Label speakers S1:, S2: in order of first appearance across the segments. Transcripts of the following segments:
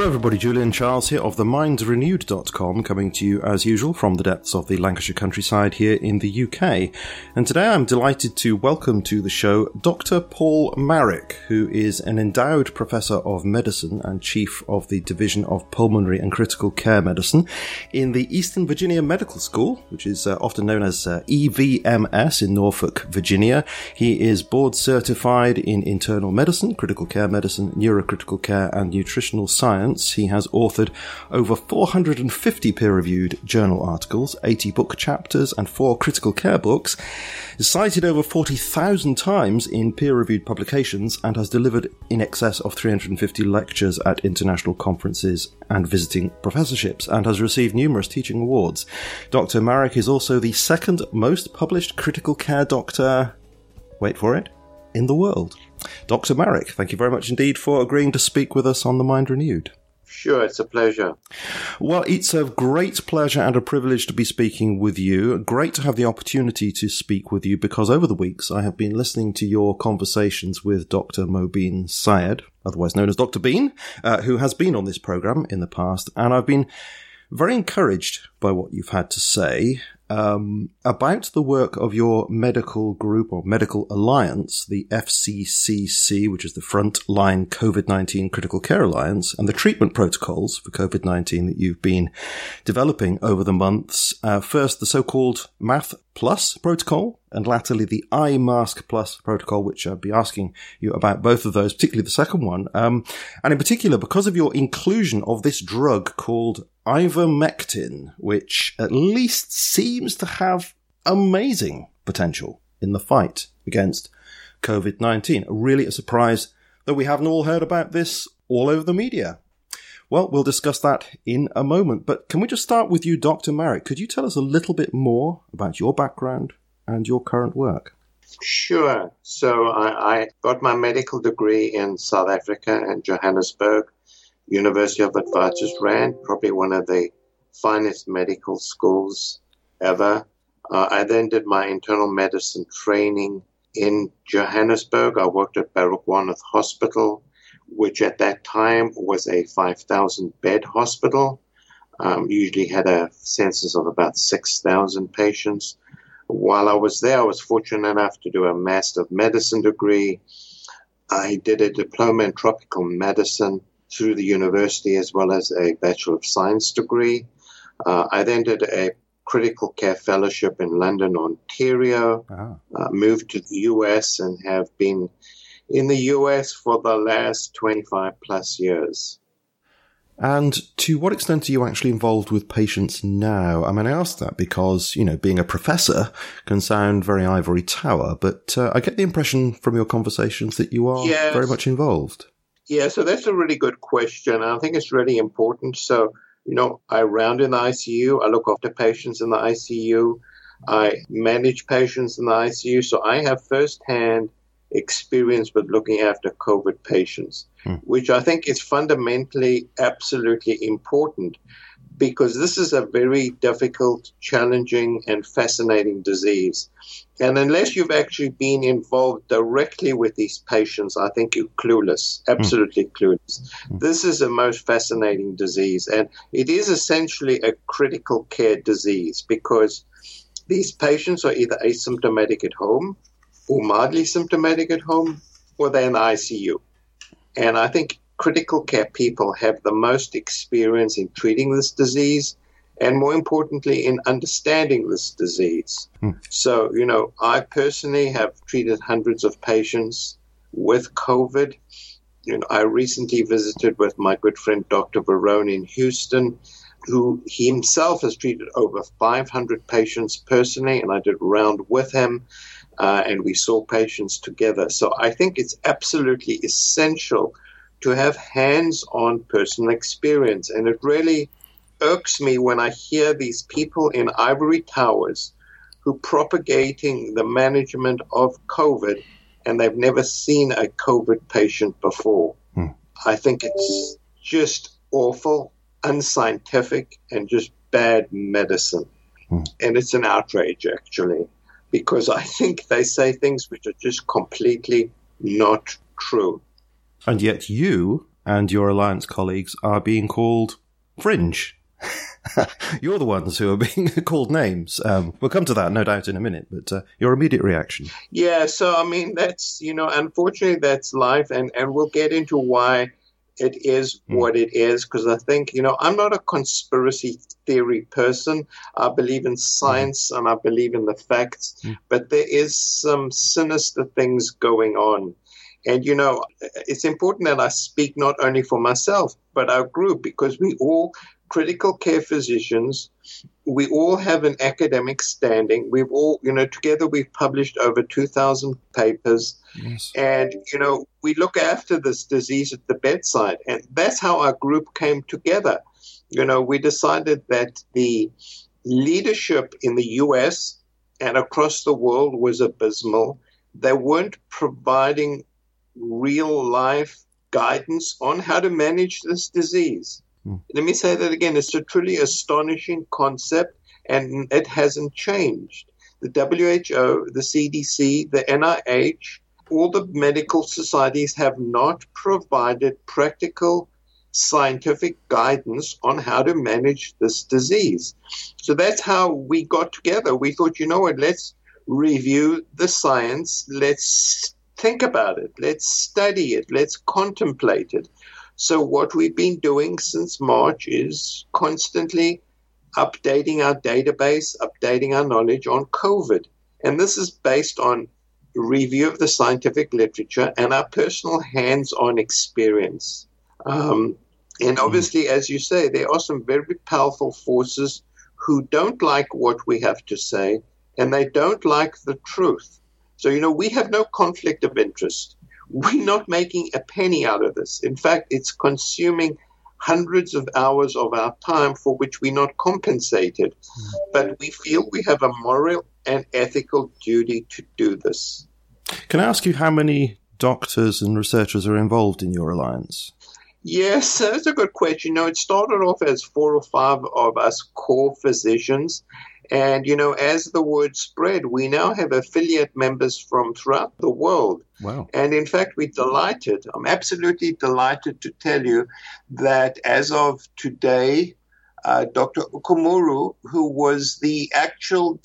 S1: Hello, everybody. Julian Charles here of themindrenewed.com, coming to you as usual from the depths of the Lancashire countryside here in the UK. And today I'm delighted to welcome to the show Dr. Paul Marik, who is an endowed professor of medicine and chief of the Division of Pulmonary and Critical Care Medicine in the Eastern Virginia Medical School, which is uh, often known as uh, EVMS in Norfolk, Virginia. He is board certified in internal medicine, critical care medicine, neurocritical care, and nutritional science science, he has authored over 450 peer reviewed journal articles, 80 book chapters, and four critical care books, is cited over 40,000 times in peer reviewed publications, and has delivered in excess of 350 lectures at international conferences and visiting professorships, and has received numerous teaching awards. Dr. Marik is also the second most published critical care doctor. Wait for it in the world. Dr. Marik, thank you very much indeed for agreeing to speak with us on The Mind Renewed.
S2: Sure, it's a pleasure.
S1: Well, it's a great pleasure and a privilege to be speaking with you. Great to have the opportunity to speak with you because over the weeks I have been listening to your conversations with Dr. Mobeen Syed, otherwise known as Dr. Bean, uh, who has been on this program in the past, and I've been very encouraged by what you've had to say um, about the work of your medical group or medical alliance, the FLCCC, which is the Frontline COVID 19 Critical Care Alliance, and the treatment protocols for COVID 19 that you've been developing over the months. Uh, first, the so called Math Plus protocol, and latterly the iMask Plus protocol, which I'll be asking you about both of those, particularly the second one. Um, and in particular, because of your inclusion of this drug called ivermectin, which at least seems to have amazing potential in the fight against COVID 19. Really a surprise that we haven't all heard about this all over the media. Well, we'll discuss that in a moment, but can we just start with you, Dr. Marik? Could you tell us a little bit more about your background and your current work?
S2: Sure. So I, I got my medical degree in South Africa and Johannesburg. University of Witwatersrand, probably one of the finest medical schools ever. Uh, I then did my internal medicine training in Johannesburg. I worked at Baragwanath Hospital, which at that time was a 5,000 bed hospital. Um, usually had a census of about 6,000 patients. While I was there, I was fortunate enough to do a Master of Medicine degree. I did a diploma in tropical medicine through the university as well as a Bachelor of Science degree. Uh, I then did a critical care fellowship in London, Ontario, uh-huh. uh, moved to the US and have been in the US for the last 25 plus years.
S1: And to what extent are you actually involved with patients now? I mean, I ask that because, you know, being a professor can sound very ivory tower, but uh, I get the impression from your conversations that you are yes. very much involved.
S2: Yeah, so that's a really good question. I think it's really important. So, you know, I round in the ICU, I look after patients in the ICU, I manage patients in the ICU. So I have firsthand experience with looking after COVID patients, hmm. which I think is fundamentally absolutely important because this is a very difficult, challenging, and fascinating disease. And unless you've actually been involved directly with these patients, I think you're clueless, absolutely mm. clueless. Mm. This is a most fascinating disease, and it is essentially a critical care disease because these patients are either asymptomatic at home or mildly symptomatic at home, or they're in the ICU. And I think critical care people have the most experience in treating this disease and more importantly in understanding this disease. Hmm. So, you know, I personally have treated hundreds of patients with COVID. You know, I recently visited with my good friend Dr. Varon in Houston, who he himself has treated over 500 patients personally, and I did a round with him. Uh, and we saw patients together. So I think it's absolutely essential to have hands on personal experience. And it really irks me when I hear these people in ivory towers who propagating the management of COVID and they've never seen a COVID patient before. Hmm. I think it's just awful, unscientific, and just bad medicine. Hmm. And it's an outrage, actually, because I think they say things which are just completely not true.
S1: And yet you and your alliance colleagues are being called fringe. You're the ones who are being called names. Um, we'll come to that, no doubt, in a minute. But uh, your immediate reaction?
S2: Yeah, so I mean, that's you know, unfortunately, that's life, and and we'll get into why it is mm. what it is because I think you know I'm not a conspiracy theory person. I believe in science mm. and I believe in the facts, mm. but there is some sinister things going on. And you know, it's important that I speak not only for myself, but our group, because we all critical care physicians. We all have an academic standing. We've all, you know, together we've published over 2,000 papers. Yes. And, you know, we look after this disease at the bedside. And that's how our group came together. You know, we decided that the leadership in the US and across the world was abysmal. They weren't providing real life guidance on how to manage this disease. Mm. Let me say that again. It's a truly astonishing concept, and it hasn't changed. The WHO, the CDC, the NIH, all the medical societies have not provided practical scientific guidance on how to manage this disease. So that's how we got together. We thought, you know what, let's review the science, let's think about it, let's study it, let's contemplate it. So, what we've been doing since March is constantly updating our database, updating our knowledge on COVID. And this is based on review of the scientific literature and our personal hands on experience. Um, and hmm. obviously, as you say, there are some very powerful forces who don't like what we have to say and they don't like the truth. So, you know, we have no conflict of interest. We're not making a penny out of this. In fact, it's consuming hundreds of hours of our time for which we're not compensated. But we feel we have a moral and ethical duty to do this.
S1: Can I ask you how many doctors and researchers are involved in your alliance?
S2: Yes, that's a good question. You know, it started off as four or five of us core physicians, and, you know, as the word spread, we now have affiliate members from throughout the world.
S1: Wow.
S2: And in fact, we're delighted. I'm absolutely delighted to tell you that as of today, uh, Dr. Omura, who was the actual,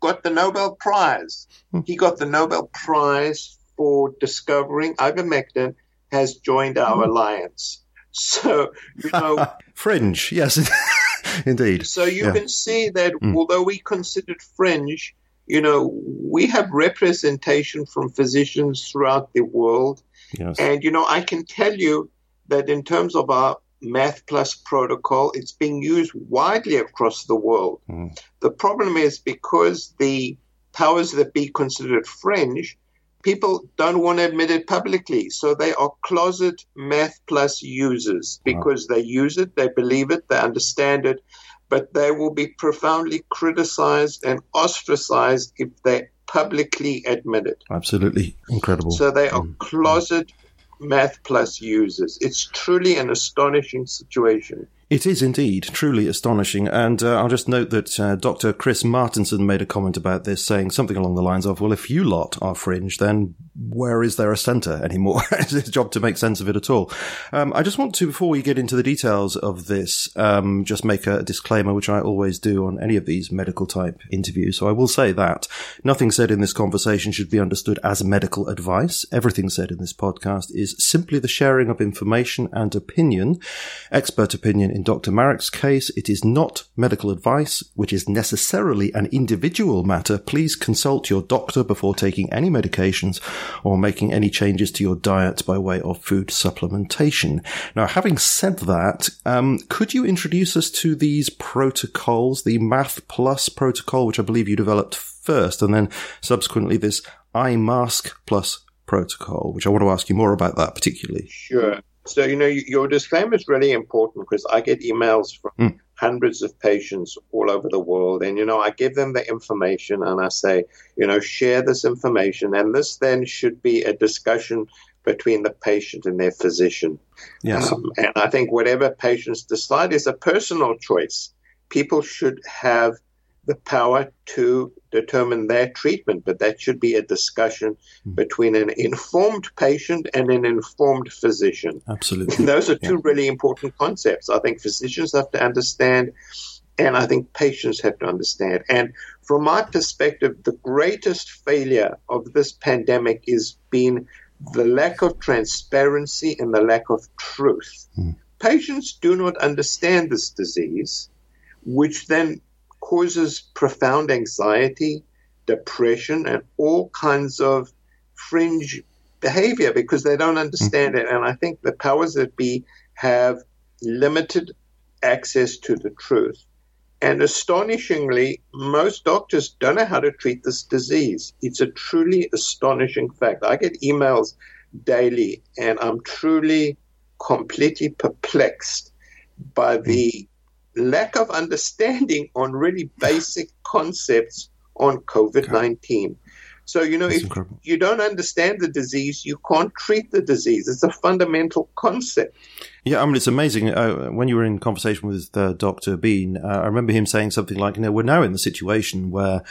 S2: got the Nobel Prize. Hmm. He got the Nobel Prize for discovering ivermectin, has joined our hmm. alliance. So, you know.
S1: Fringe, yes. Indeed.
S2: So you yeah. can see that mm. although we considered fringe, you know, we have representation from physicians throughout the world. Yes. And, you know, I can tell you that in terms of our Math Plus protocol, it's being used widely across the world. Mm. The problem is because the powers that be considered fringe, people don't want to admit it publicly. So they are closet Math Plus users because they use it, they believe it, they understand it, but they will be profoundly criticized and ostracized if they publicly admit it.
S1: Absolutely incredible.
S2: So they are mm. closet Math Plus users. It's truly an astonishing situation.
S1: It is indeed truly astonishing. And uh, I'll just note that uh, Dr. Chris Martenson made a comment about this, saying something along the lines of, well, if you lot are fringe, then where is there a centre anymore? it's his job to make sense of it at all. Um, I just want to, before we get into the details of this, um, just make a disclaimer, which I always do on any of these medical type interviews. So I will say that nothing said in this conversation should be understood as medical advice. Everything said in this podcast is simply the sharing of information and opinion. Expert opinion in Dr. Marik's case, it is not medical advice, which is necessarily an individual matter. Please consult your doctor before taking any medications or making any changes to your diet by way of food supplementation. Now, having said that, um, could you introduce us to these protocols, the Math Plus protocol, which I believe you developed first, and then subsequently this iMask Plus protocol, which I want to ask you more about that particularly.
S2: Sure. So, you know, your disclaimer is really important because I get emails from mm hundreds of patients all over the world. And, you know, I give them the information and I say, you know, share this information. And this then should be a discussion between the patient and their physician.
S1: Yes. Um,
S2: and I think whatever patients decide is a personal choice. People should have the power to determine their treatment, but that should be a discussion mm. between an informed patient and an informed physician.
S1: Absolutely.
S2: Those are two yeah. really important concepts. I think physicians have to understand, and I think patients have to understand. And from my perspective, the greatest failure of this pandemic is been the lack of transparency and the lack of truth. Mm. Patients do not understand this disease, which then causes profound anxiety, depression, and all kinds of fringe behavior because they don't understand mm-hmm. it. And I think the powers that be have limited access to the truth. And astonishingly, most doctors don't know how to treat this disease. It's a truly astonishing fact. I get emails daily, and I'm truly completely perplexed by the lack of understanding on really basic concepts on COVID 19. So, you know, That's if incredible. you don't understand the disease, you can't treat the disease. It's a fundamental concept.
S1: Yeah, I mean, it's amazing. Uh, when you were in conversation with uh, Dr. Bean, uh, I remember him saying something like, you know, we're now in the situation where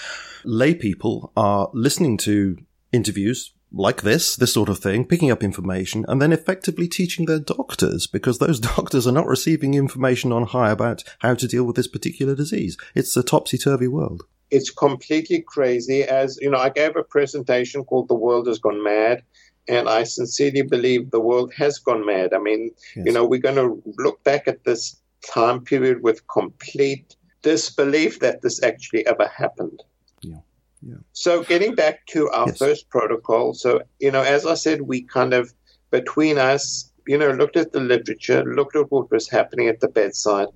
S1: lay people are listening to interviews like this, this sort of thing, picking up information and then effectively teaching their doctors because those doctors are not receiving information on high about how to deal with this particular disease. It's a topsy turvy world.
S2: It's completely crazy. As you know, I gave a presentation called The World Has Gone Mad. And I sincerely believe the world has gone mad. I mean, yes. you know, we're going to look back at this time period with complete disbelief that this actually ever happened.
S1: Yeah.
S2: So getting back to our yes. first protocol, so you know, as I said, we kind of between us, you know, looked at the literature, looked at what was happening at the bedside,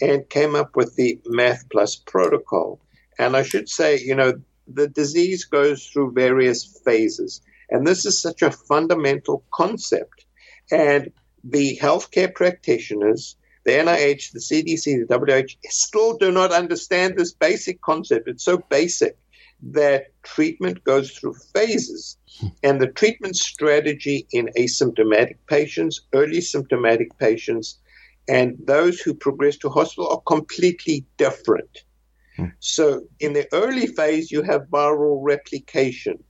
S2: and came up with the Math Plus protocol. And I should say, you know, the disease goes through various phases, and this is such a fundamental concept. And the healthcare practitioners, the NIH, the CDC, the WHO, still do not understand this basic concept. It's so basic that treatment goes through phases. And the treatment strategy in asymptomatic patients, early symptomatic patients, and those who progress to hospital are completely different. Hmm. So, in the early phase, you have viral replication.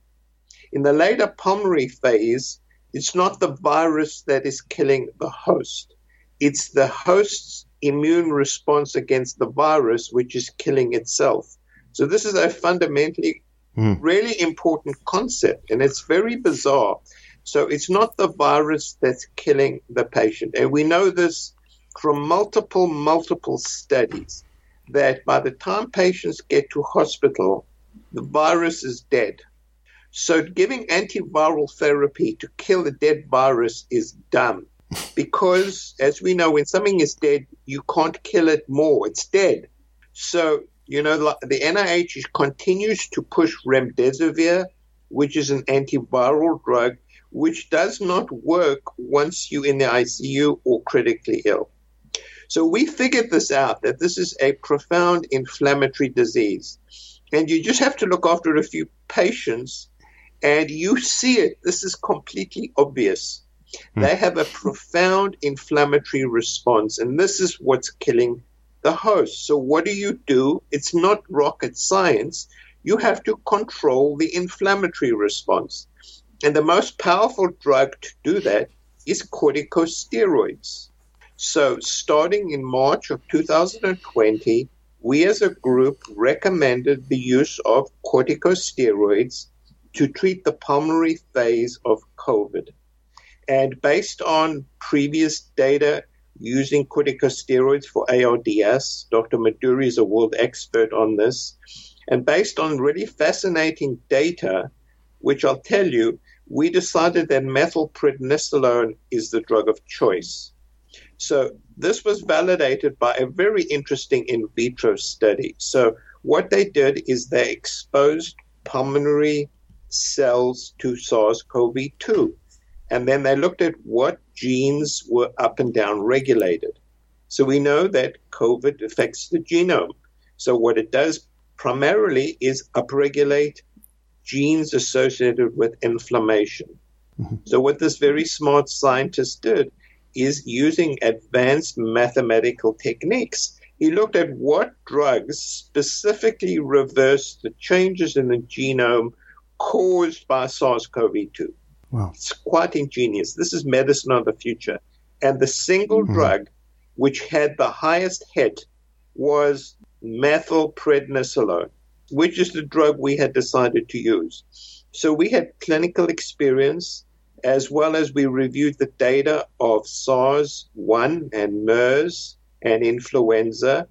S2: In the later pulmonary phase, it's not the virus that is killing the host, it's the host's immune response against the virus which is killing itself. So this is a fundamentally mm. really important concept, and it's very bizarre. So it's not the virus that's killing the patient, and we know this from multiple, multiple studies that by the time patients get to hospital, the virus is dead. So giving antiviral therapy to kill the dead virus is dumb. Because as we know, when something is dead, you can't kill it more. It's dead. So you know, the NIH continues to push remdesivir, which is an antiviral drug, which does not work once you're in the ICU or critically ill. So we figured this out that this is a profound inflammatory disease. And you just have to look after a few patients and you see it. This is completely obvious. Hmm. They have a profound inflammatory response, and this is what's killing the host. So, what do you do? It's not rocket science. You have to control the inflammatory response. And the most powerful drug to do that is corticosteroids. So, starting in March of 2020, we as a group recommended the use of corticosteroids to treat the pulmonary phase of COVID. And based on previous data using corticosteroids for ARDS. Dr. Meduri is a world expert on this. And based on really fascinating data, which I'll tell you, we decided that methylprednisolone is the drug of choice. So this was validated by a very interesting in vitro study. So what they did is they exposed pulmonary cells to SARS-CoV-2 and then they looked at what genes were up and down regulated. So we know that COVID affects the genome. So what it does primarily is upregulate genes associated with inflammation. Mm-hmm. So what this very smart scientist did is using advanced mathematical techniques, He looked at what drugs specifically reverse the changes in the genome caused by SARS CoV 2. Wow. It's quite ingenious. This is medicine of the future. And the single mm-hmm. drug which had the highest hit was methylprednisolone, which is the drug we had decided to use. So we had clinical experience as well as we reviewed the data of SARS 1 and MERS and influenza.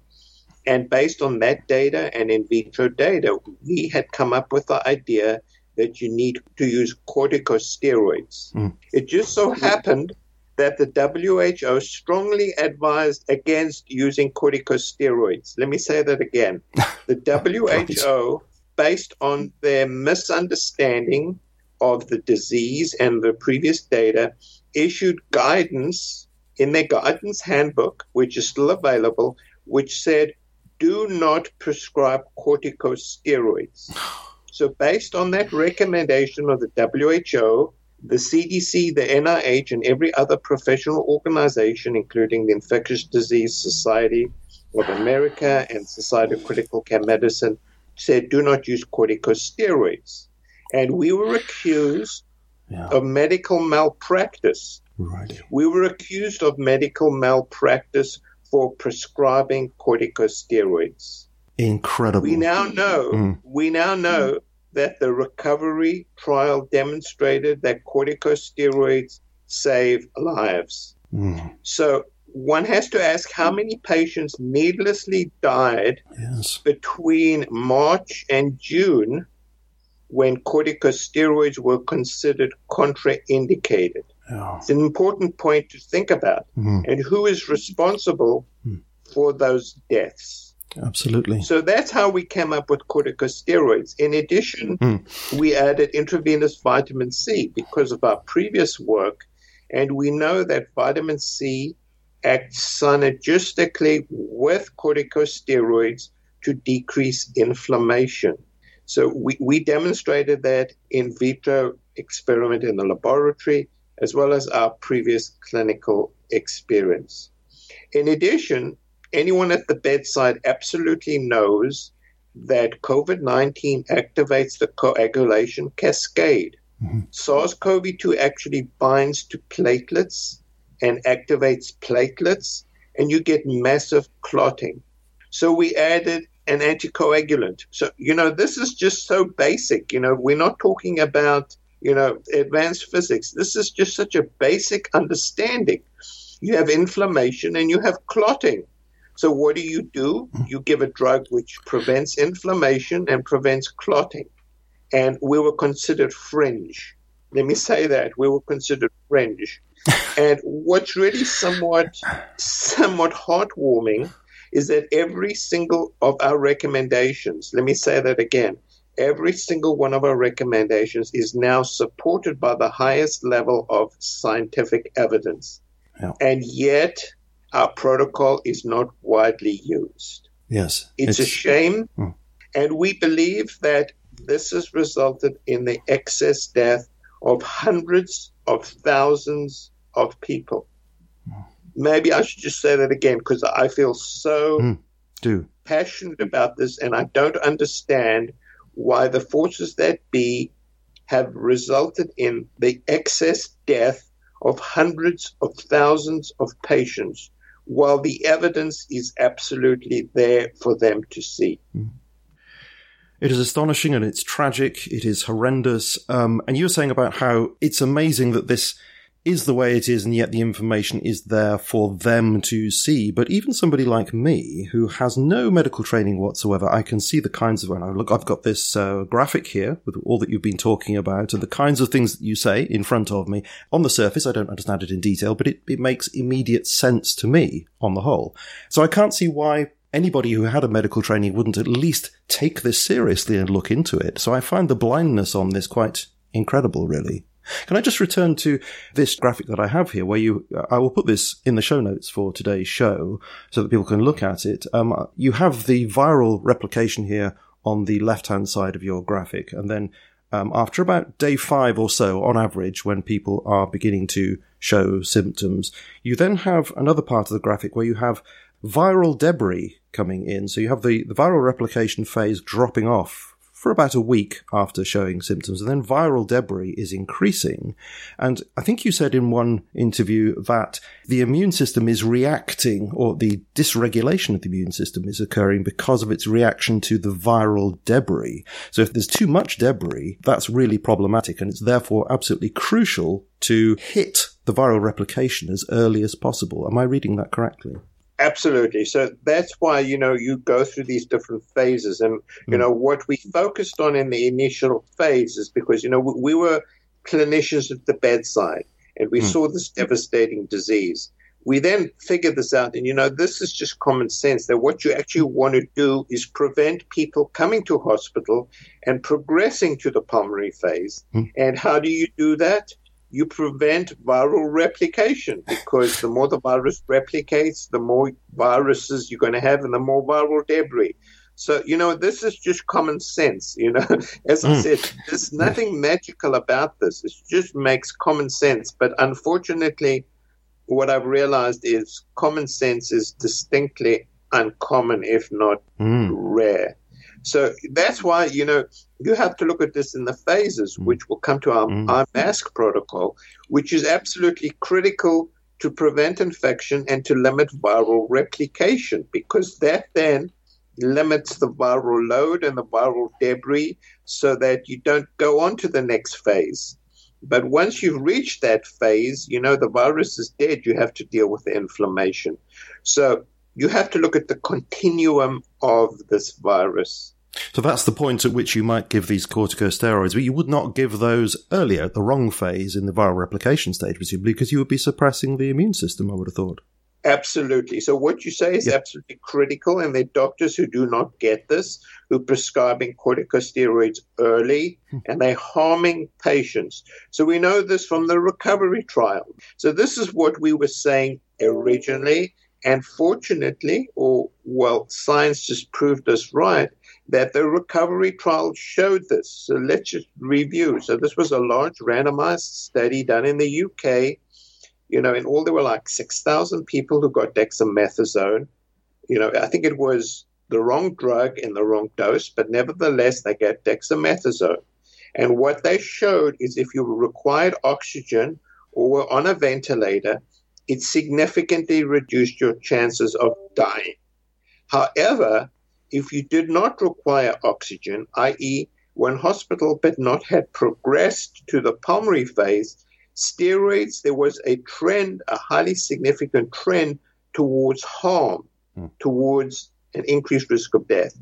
S2: And based on that data and in vitro data, we had come up with the idea that you need to use corticosteroids. Mm. It just so happened that the WHO strongly advised against using corticosteroids. Let me say that again. The WHO, based on their misunderstanding of the disease and the previous data, issued guidance in their guidance handbook, which is still available, which said do not prescribe corticosteroids. So, based on that recommendation of the WHO, the CDC, the NIH, and every other professional organization, including the Infectious Disease Society of America and Society of Critical Care Medicine, said do not use corticosteroids. And we were accused yeah. of medical malpractice. Right. We were accused of medical malpractice for prescribing corticosteroids.
S1: Incredible.
S2: We now know. Mm. We now know that the recovery trial demonstrated that corticosteroids save lives. Mm. So one has to ask how many patients needlessly died yes. between March and June when corticosteroids were considered contraindicated. It's an important point to think about. Mm. And who is responsible mm. for those deaths?
S1: Absolutely.
S2: So that's how we came up with corticosteroids. In addition, mm. we added intravenous vitamin C because of our previous work. And we know that vitamin C acts synergistically with corticosteroids to decrease inflammation. So we, we demonstrated that in vitro experiment in the laboratory, as well as our previous clinical experience. In addition, anyone at the bedside absolutely knows that COVID 19 activates the coagulation cascade. Mm-hmm. SARS CoV 2 actually binds to platelets and activates platelets, and you get massive clotting. So we added an anticoagulant. So, you know, this is just so basic. You know, we're not talking about, you know, advanced physics. This is just such a basic understanding. You have inflammation and you have clotting. So, what do you do? You give a drug which prevents inflammation and prevents clotting. And we were considered fringe. Let me say that. We were considered fringe. and what's really somewhat somewhat heartwarming is that every single of our recommendations, let me say that again, every single one of our recommendations is now supported by the highest level of scientific evidence. Yeah. And yet, our protocol is not widely used.
S1: Yes.
S2: It's, it's a shame. Hmm. And we believe that this has resulted in the excess death of hundreds of thousands of people maybe I should just say that again because I feel so mm,
S1: do.
S2: passionate about this and I don't understand why the forces that be have resulted in the excess death of hundreds of thousands of patients while the evidence is absolutely there for them to see. Mm.
S1: It is astonishing and it's tragic. It is horrendous. Um, and you were saying about how it's amazing that this is the way it is, and yet the information is there for them to see. But even somebody like me, who has no medical training whatsoever, I can see the kinds of, when I look, I've got this uh, graphic here with all that you've been talking about and the kinds of things that you say in front of me. On the surface, I don't understand it in detail, but it, it makes immediate sense to me on the whole. So I can't see why anybody who had a medical training wouldn't at least take this seriously and look into it. So I find the blindness on this quite incredible, really. Can I just return to this graphic that I have here, where you, I will put this in the show notes for today's show so that people can look at it. Um, you have the viral replication here on the left hand side of your graphic. And then um, after about day five or so, on average, when people are beginning to show symptoms, you then have another part of the graphic where you have viral debris coming in. So you have the, the viral replication phase dropping off for about a week after showing symptoms, and then viral debris is increasing. And I think you said in one interview that the immune system is reacting, or the dysregulation of the immune system is occurring because of its reaction to the viral debris. So if there's too much debris, that's really problematic, and it's therefore absolutely crucial to hit the viral replication as early as possible. Am I reading that correctly?
S2: Absolutely. So that's why, you know, you go through these different phases. And, you mm. know, what we focused on in the initial phase is because, you know, we, we were clinicians at the bedside and we mm. saw this devastating disease. We then figured this out, and you know, this is just common sense that what you actually want to do is prevent people coming to hospital and progressing to the pulmonary phase. Mm. And how do you do that? You prevent viral replication because the more the virus replicates, the more viruses you're going to have and the more viral debris. So, you know, this is just common sense. You know, as I hmm. said, there's nothing magical about this. It just makes common sense. But unfortunately, what I've realized is common sense is distinctly uncommon, if not mm. rare. So that's why, you know, you have to look at this in the phases, mm. which will come to our, mm. our mask protocol, which is absolutely critical to prevent infection and to limit viral replication, because that then limits the viral load and the viral debris so that you don't go on to the next phase. But once you've reached that phase, you know, the virus is dead, you have to deal with the inflammation. So you have to look at the continuum of this virus.
S1: So that's the point at which you might give these corticosteroids, but you would not give those earlier, at the wrong phase in the viral replication stage, presumably, because you would be suppressing the immune system, I would have thought.
S2: Absolutely. So what you say is yeah. absolutely critical, and there are doctors who do not get this, who are prescribing corticosteroids early, hmm. and they're harming patients. So we know this from the recovery trial. So this is what we were saying originally, and fortunately, or well, science just proved us right, that the recovery trial showed this. So let's just review. So this was a large randomized study done in the UK. You know, in all there were like 6,000 people who got dexamethasone. You know, I think it was the wrong drug in the wrong dose, but nevertheless, they get dexamethasone. And what they showed is if you required oxygen or were on a ventilator, it significantly reduced your chances of dying. However, if you did not require oxygen, i.e., when hospital but not had progressed to the pulmonary phase, steroids, there was a trend, a highly significant trend towards harm, hmm. towards an increased risk of death.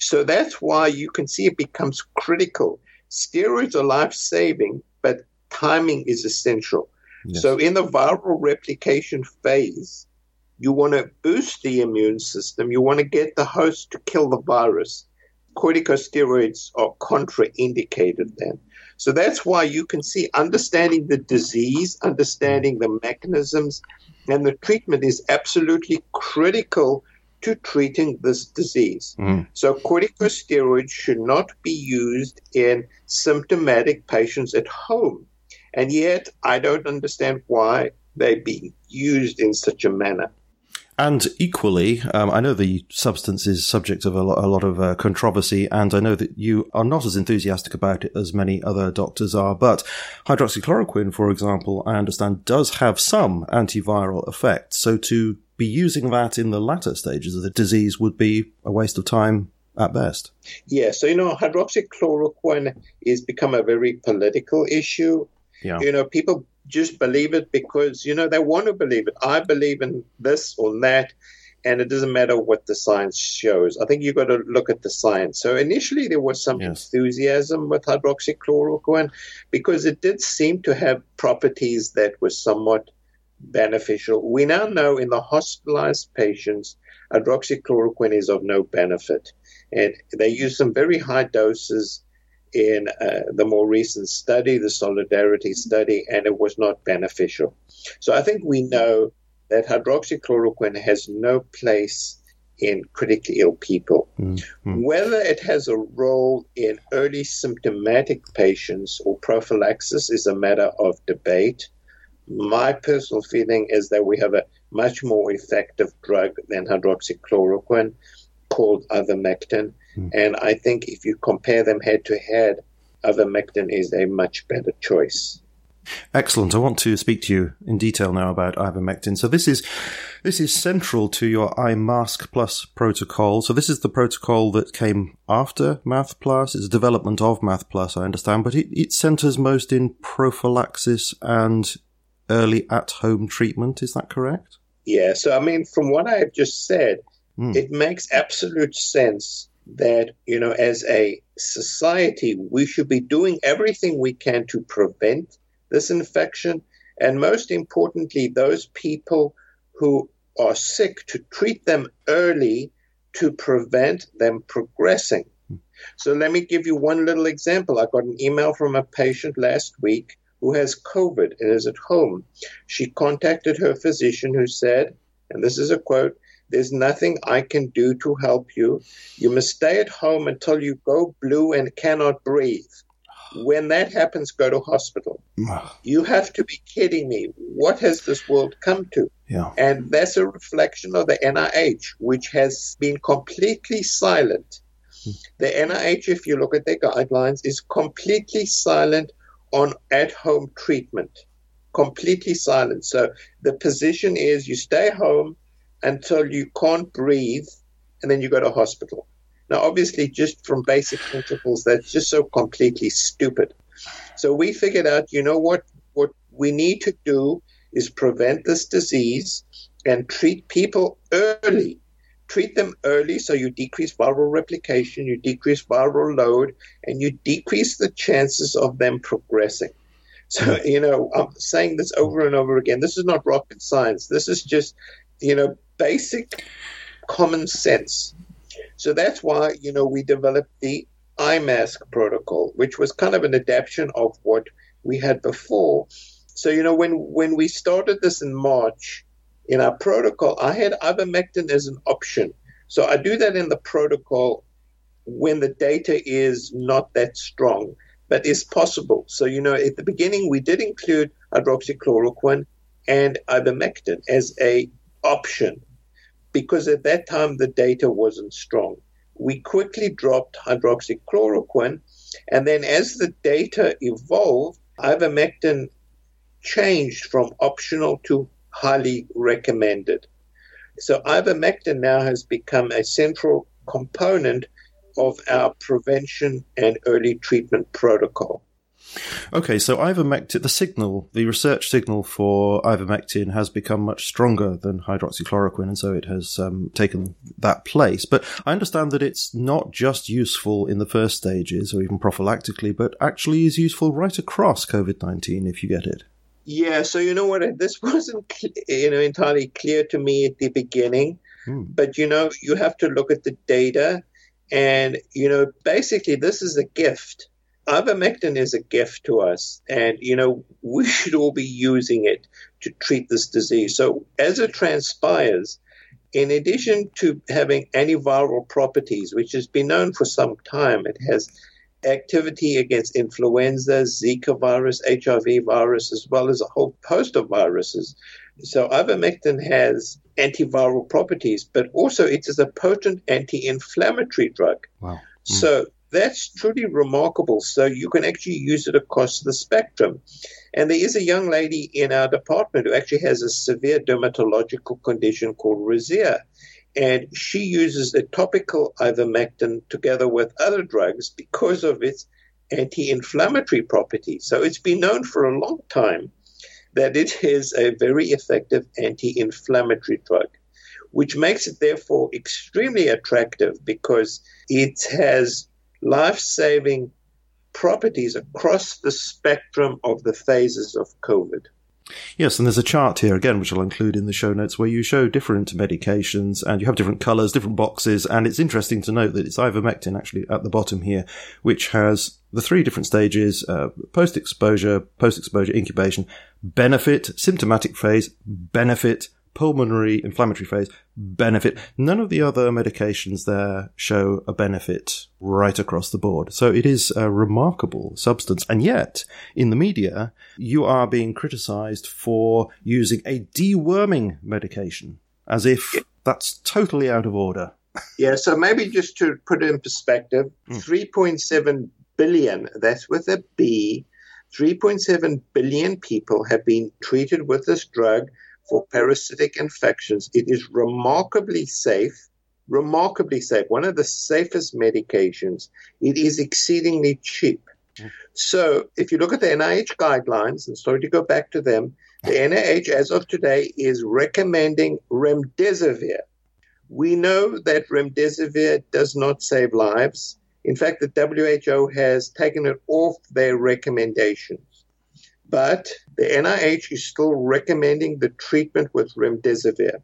S2: So that's why you can see it becomes critical. Steroids are life saving, but timing is essential. Yes. So in the viral replication phase, you want to boost the immune system. You want to get the host to kill the virus. Corticosteroids are contraindicated then. So that's why you can see understanding the disease, understanding the mechanisms, and the treatment is absolutely critical to treating this disease. Mm. So corticosteroids should not be used in symptomatic patients at home. And yet, I don't understand why they're being used in such a manner.
S1: And equally, um, I know the substance is subject of a lot, a lot of uh, controversy, and I know that you are not as enthusiastic about it as many other doctors are. But hydroxychloroquine, for example, I understand does have some antiviral effect. So to be using that in the latter stages of the disease would be a waste of time at best.
S2: Yeah, so you know, hydroxychloroquine has become a very political issue. Yeah. You know, people just believe it because, you know, they want to believe it. I believe in this or that, and it doesn't matter what the science shows. I think you've got to look at the science. So initially there was some yes. enthusiasm with hydroxychloroquine because it did seem to have properties that were somewhat beneficial. We now know in the hospitalized patients, hydroxychloroquine is of no benefit. And they use some very high doses in uh, the more recent study, the Solidarity study, and it was not beneficial. So I think we know that hydroxychloroquine has no place in critically ill people. Mm-hmm. Whether it has a role in early symptomatic patients or prophylaxis is a matter of debate. My personal feeling is that we have a much more effective drug than hydroxychloroquine called ivermectin. Mm. And I think if you compare them head to head, ivermectin is a much better choice.
S1: Excellent. I want to speak to you in detail now about ivermectin. So this is this is central to your iMask Plus protocol. So this is the protocol that came after Math Plus. It's a development of Math Plus, I understand, but it, it centers most in prophylaxis and early at-home treatment. Is that correct?
S2: Yeah. So I mean, from what I've just said, mm. it makes absolute sense that you know, as a society, we should be doing everything we can to prevent this infection, and most importantly, those people who are sick to treat them early to prevent them progressing. So let me give you one little example. I got an email from a patient last week who has COVID and is at home. She contacted her physician who said, and this is a quote, there's nothing I can do to help you. You must stay at home until you go blue and cannot breathe. When that happens, go to hospital. you have to be kidding me. What has this world come to?
S1: Yeah.
S2: And that's a reflection of the NIH, which has been completely silent. Hmm. The NIH, if you look at their guidelines, is completely silent on at home treatment. Completely silent. So the position is you stay home until you can't breathe and then you go to hospital. Now, obviously, just from basic principles, that's just so completely stupid. So we figured out, you know what? What we need to do is prevent this disease and treat people early. Treat them early so you decrease viral replication, you decrease viral load, and you decrease the chances of them progressing. So, you know, I'm saying this over and over again. This is not rocket science. This is just, you know, basic common sense. So that's why, you know, we developed the iMask protocol, which was kind of an adaptation of what we had before. So, you know, when, when we started this in March, in our protocol, I had ivermectin as an option. So I do that in the protocol when the data is not that strong, but is possible. So, you know, at the beginning, we did include hydroxychloroquine and ivermectin as a option because at that time the data wasn't strong. We quickly dropped hydroxychloroquine, and then as the data evolved, ivermectin changed from optional to highly recommended. So ivermectin now has become a central component of our prevention and early treatment protocol.
S1: Okay, so ivermectin, the signal, the research signal for ivermectin has become much stronger than hydroxychloroquine, and so it has um, taken that place. But I understand that it's not just useful in the first stages or even prophylactically, but actually is useful right across COVID 19 if you get it.
S2: Yeah, so you know what? This wasn't you know entirely clear to me at the beginning, hmm. but you know you have to look at the data, and you know basically this is a gift ivermectin is a gift to us, and you know we should all be using it to treat this disease. So as it transpires, in addition to having antiviral properties, which has been known for some time, it has activity against influenza, Zika virus, HIV virus, as well as a whole host of viruses. So ivermectin has antiviral properties, but also it is a potent anti-inflammatory drug.
S1: Wow. Mm.
S2: So that's truly remarkable. So you can actually use it across the spectrum. And there is a young lady in our department who actually has a severe dermatological condition called rosacea. And she uses the topical ivermectin together with other drugs because of its anti inflammatory properties. So it's been known for a long time that it is a very effective anti inflammatory drug, which makes it therefore extremely attractive because it has life saving properties across the spectrum of the phases of COVID.
S1: Yes, and there's a chart here again, which I'll include in the show notes, where you show different medications and you have different colors, different boxes. And it's interesting to note that it's ivermectin actually at the bottom here, which has the three different stages, uh, post exposure, post exposure incubation, benefit, symptomatic phase, benefit, pulmonary inflammatory phase benefit. None of the other medications there show a benefit right across the board. So it is a remarkable substance. And yet, in the media, you are being criticized for using a deworming medication as if that's totally out of order.
S2: Yeah, so maybe just to put it in perspective, mm. 3.7 billion, that's with a B, 3.7 billion people have been treated with this drug for parasitic infections. It is remarkably safe, remarkably safe, one of the safest medications. It is exceedingly cheap. Mm. So, if you look at the NIH guidelines, and sorry to go back to them, the NIH, as of today, is recommending remdesivir. We know that remdesivir does not save lives. In fact, the WHO has taken it off their recommendations. But the NIH is still recommending the treatment with remdesivir.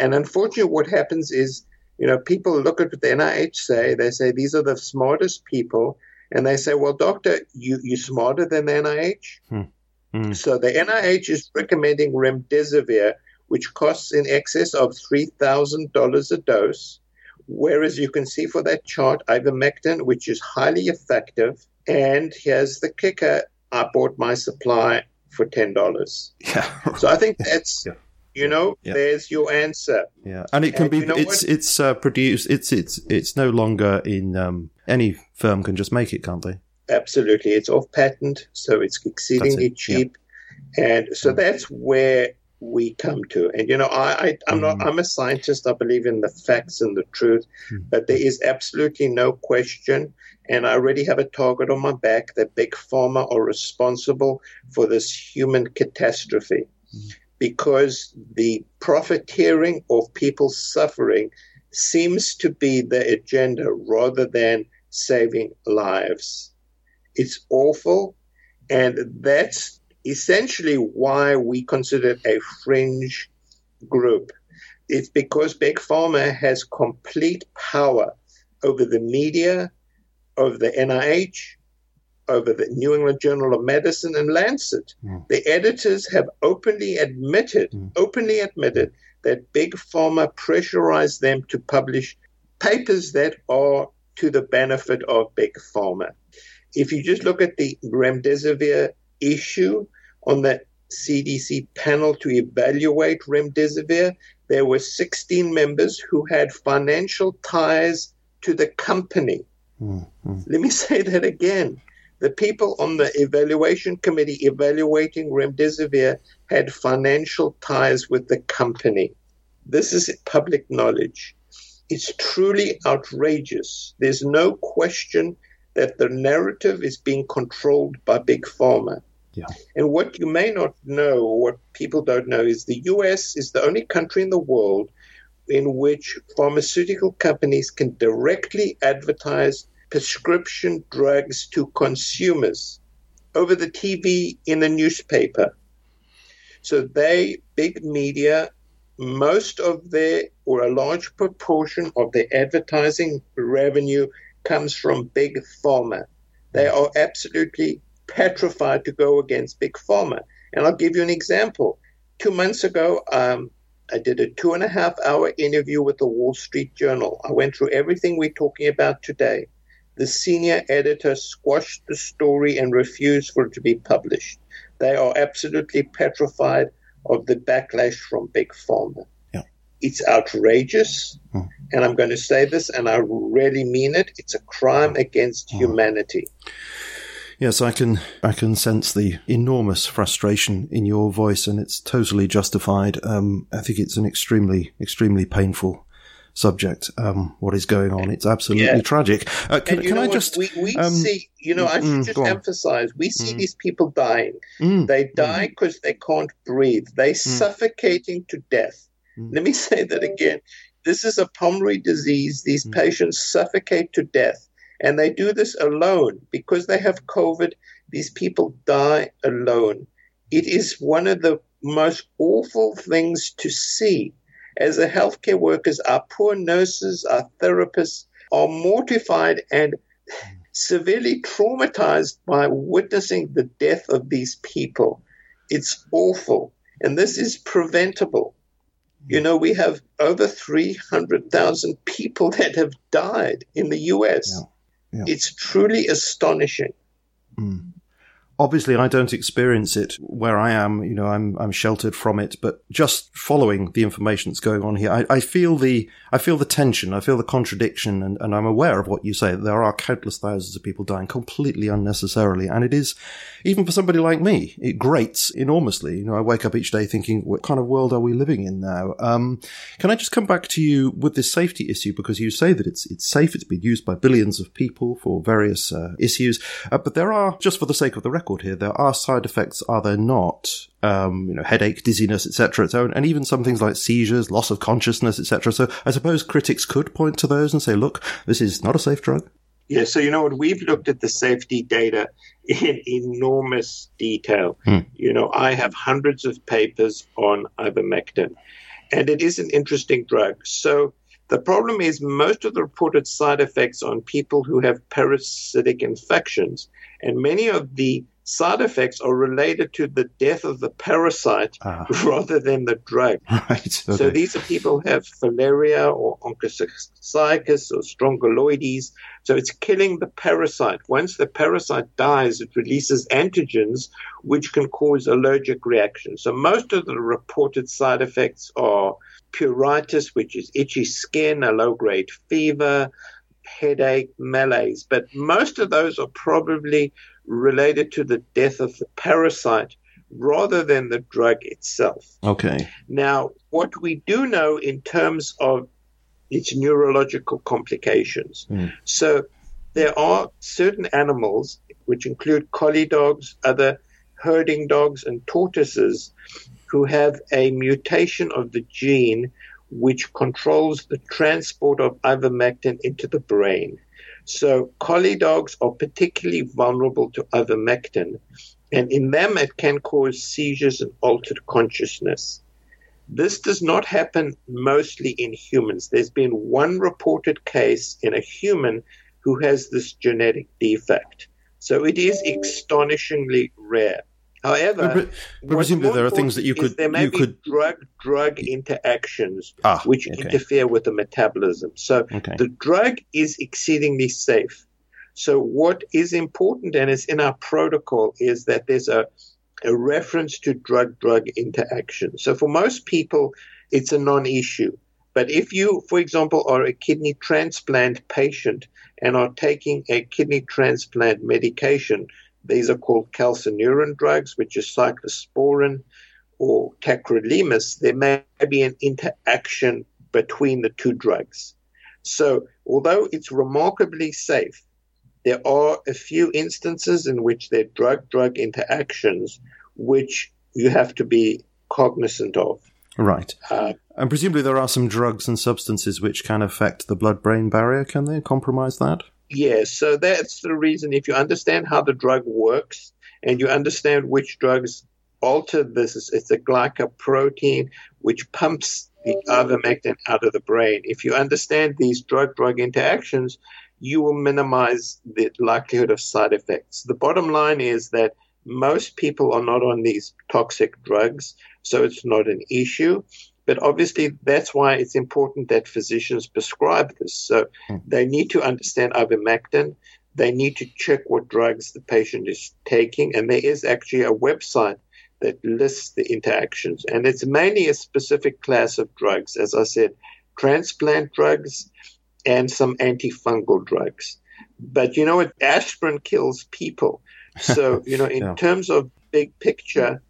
S2: And unfortunately, what happens is, you know, people look at what the NIH say, they say these are the smartest people, and they say, well, doctor, you, you're smarter than the NIH? Hmm. Hmm. So the NIH is recommending remdesivir, which costs in excess of $3,000 a dose. Whereas you can see for that chart, ivermectin, which is highly effective. And here's the kicker I bought my supply for ten dollars. Yeah. so I think that's yeah. you know yeah. there's your answer.
S1: Yeah, and it can and be you know it's what? it's uh, produced it's it's it's no longer in um, any firm can just make it, can't they?
S2: Absolutely, it's off patent, so it's exceedingly it. cheap, yeah. and so mm. that's where we come to. And you know, I, I am mm. not I'm a scientist. I believe in the facts and the truth, mm. but there is absolutely no question and I already have a target on my back that big pharma are responsible for this human catastrophe mm. because the profiteering of people suffering seems to be the agenda rather than saving lives. It's awful, and that's essentially why we consider it a fringe group. It's because Big Pharma has complete power over the media, over the NIH, over the New England Journal of Medicine and Lancet. Mm. The editors have openly admitted, mm. openly admitted that big pharma pressurized them to publish papers that are to the benefit of big pharma. If you just look at the remdesivir issue on the CDC panel to evaluate remdesivir, there were 16 members who had financial ties to the company. Mm-hmm. Let me say that again. The people on the evaluation committee evaluating remdesivir had financial ties with the company. This is public knowledge. It's truly outrageous. There's no question that the narrative is being controlled by big pharma. Yeah. And what you may not know, what people don't know, is the US is the only country in the world in which pharmaceutical companies can directly advertise prescription drugs to consumers over the TV in the newspaper. So they, big media, most of their or a large proportion of their advertising revenue comes from big pharma. They mm. are absolutely petrified to go against big pharma. And I'll give you an example. Two months ago, um, I did a two and a half hour interview with the Wall Street Journal. I went through everything we're talking about today the senior editor squashed the story and refused for it to be published. They are absolutely petrified of the backlash from Big Pharma. Yeah. It's outrageous, hmm. and I'm going to say this, and I really mean it. It's a crime against hmm. humanity.
S1: Yes, I can I can sense the enormous frustration in your voice, and it's totally justified. Um, I think it's an extremely extremely painful subject, um, what is going on. It's absolutely yeah. tragic.
S2: Uh, can, can I just. We, we um, see, you know, I should mm, just emphasize we see mm. these people dying. Mm, they mm. die because they can't breathe, they're mm. suffocating to death. Mm. Let me say that again. This is a pulmonary disease. These patients suffocate to death. And they do this alone because they have COVID. These people die alone. It is one of the most awful things to see as a healthcare workers, our poor nurses, our therapists are mortified and severely traumatized by witnessing the death of these people. It's awful. And this is preventable. You know, we have over 300,000 people that have died in the US. Yeah. Yeah. It's truly astonishing.
S1: Mm obviously I don't experience it where I am. You know, I'm I'm sheltered from it, but just following the information that's going on here, I, I feel the I feel the tension, I feel the contradiction, and, and I'm aware of what you say. There are countless thousands of people dying completely unnecessarily, and it is even for somebody like me, it grates enormously. You know, I wake up each day thinking, what kind of world are we living in now? Um, can I just come back to you with this safety issue because you say that it's it's safe, it's been used by billions of people for various uh, issues, uh, but there are just for the sake of the record record here. There are side effects, are there not? Um, you know, headache, dizziness, etc. So, and even some things like seizures, loss of consciousness, etc. So, I suppose critics could point to those and say, "Look, this is not a safe drug."
S2: Yeah. So, you know what? We've looked at the safety data in enormous detail. Hmm. You know, I have hundreds of papers on ivermectin, and it is an interesting drug. So, the problem is most of the reported side effects on people who have parasitic infections, and many of the side effects are related to the death of the parasite uh, rather than the drug.
S1: Right.
S2: Okay. So these are people who have filaria or onchocerciasis or strongyloides. So it's killing the parasite. Once the parasite dies, it releases antigens which can cause allergic reactions. So most of the reported side effects are pruritus, which is itchy skin, a low grade fever, headache, malaise. But most of those are probably related to the death of the parasite rather than the drug itself.
S1: Okay.
S2: Now, what we do know in terms of its neurological complications. Mm. So, there are certain animals, which include collie dogs, other herding dogs, and tortoises, who have a mutation of the gene which controls the transport of ivermectin into the brain. So collie dogs are particularly vulnerable to ivermectin, and in them it can cause seizures and altered consciousness. This does not happen mostly in humans. There's been one reported case in a human who has this genetic defect. So it is astonishingly rare. However, but,
S1: but presumably there are things that you could
S2: there may
S1: you
S2: be
S1: could
S2: drug drug interactions ah, which okay. interfere with the metabolism. So okay. the drug is exceedingly safe. So what is important and is in our protocol is that there's a a reference to drug drug interaction. So for most people, it's a non-issue. But if you, for example, are a kidney transplant patient and are taking a kidney transplant medication, these are called calcineurin drugs, which is cyclosporin or tacrolimus. There may be an interaction between the two drugs. So, although it's remarkably safe, there are a few instances in which there are drug drug interactions which you have to be cognizant of.
S1: Right. Uh, and presumably there are some drugs and substances which can affect the blood brain barrier, can they compromise that?
S2: Yes, so that's the reason. If you understand how the drug works and you understand which drugs alter this, it's a glycoprotein which pumps the ivermectin out of the brain. If you understand these drug drug interactions, you will minimize the likelihood of side effects. The bottom line is that most people are not on these toxic drugs, so it's not an issue. But obviously, that's why it's important that physicians prescribe this. So mm. they need to understand ivermectin. They need to check what drugs the patient is taking. And there is actually a website that lists the interactions. And it's mainly a specific class of drugs, as I said, transplant drugs and some antifungal drugs. But you know what? Aspirin kills people. So, you know, in yeah. terms of big picture,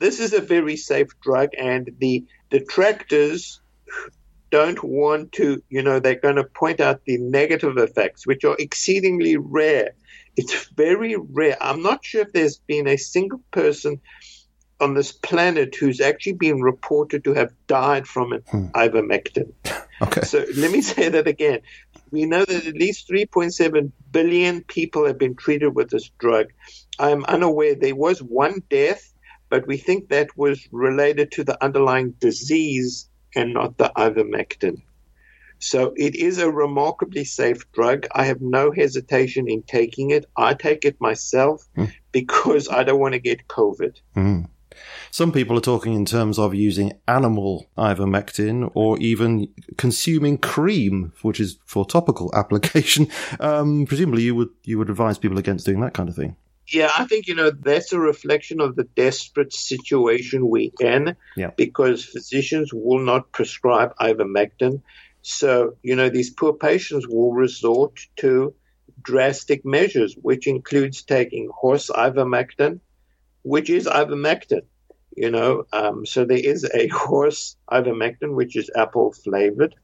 S2: this is a very safe drug, and the detractors don't want to, you know, they're going to point out the negative effects, which are exceedingly rare. It's very rare. I'm not sure if there's been a single person on this planet who's actually been reported to have died from an hmm. ivermectin.
S1: Okay.
S2: So let me say that again. We know that at least 3.7 billion people have been treated with this drug. I'm unaware there was one death but we think that was related to the underlying disease and not the ivermectin. So it is a remarkably safe drug. I have no hesitation in taking it. I take it myself mm. because I don't want to get COVID.
S1: Mm. Some people are talking in terms of using animal ivermectin or even consuming cream, which is for topical application. Um, presumably, you would you would advise people against doing that kind of thing.
S2: Yeah, I think you know that's a reflection of the desperate situation we're in.
S1: Yeah.
S2: Because physicians will not prescribe ivermectin, so you know these poor patients will resort to drastic measures, which includes taking horse ivermectin, which is ivermectin you know. Um, so there is a horse ivermectin, which is apple flavored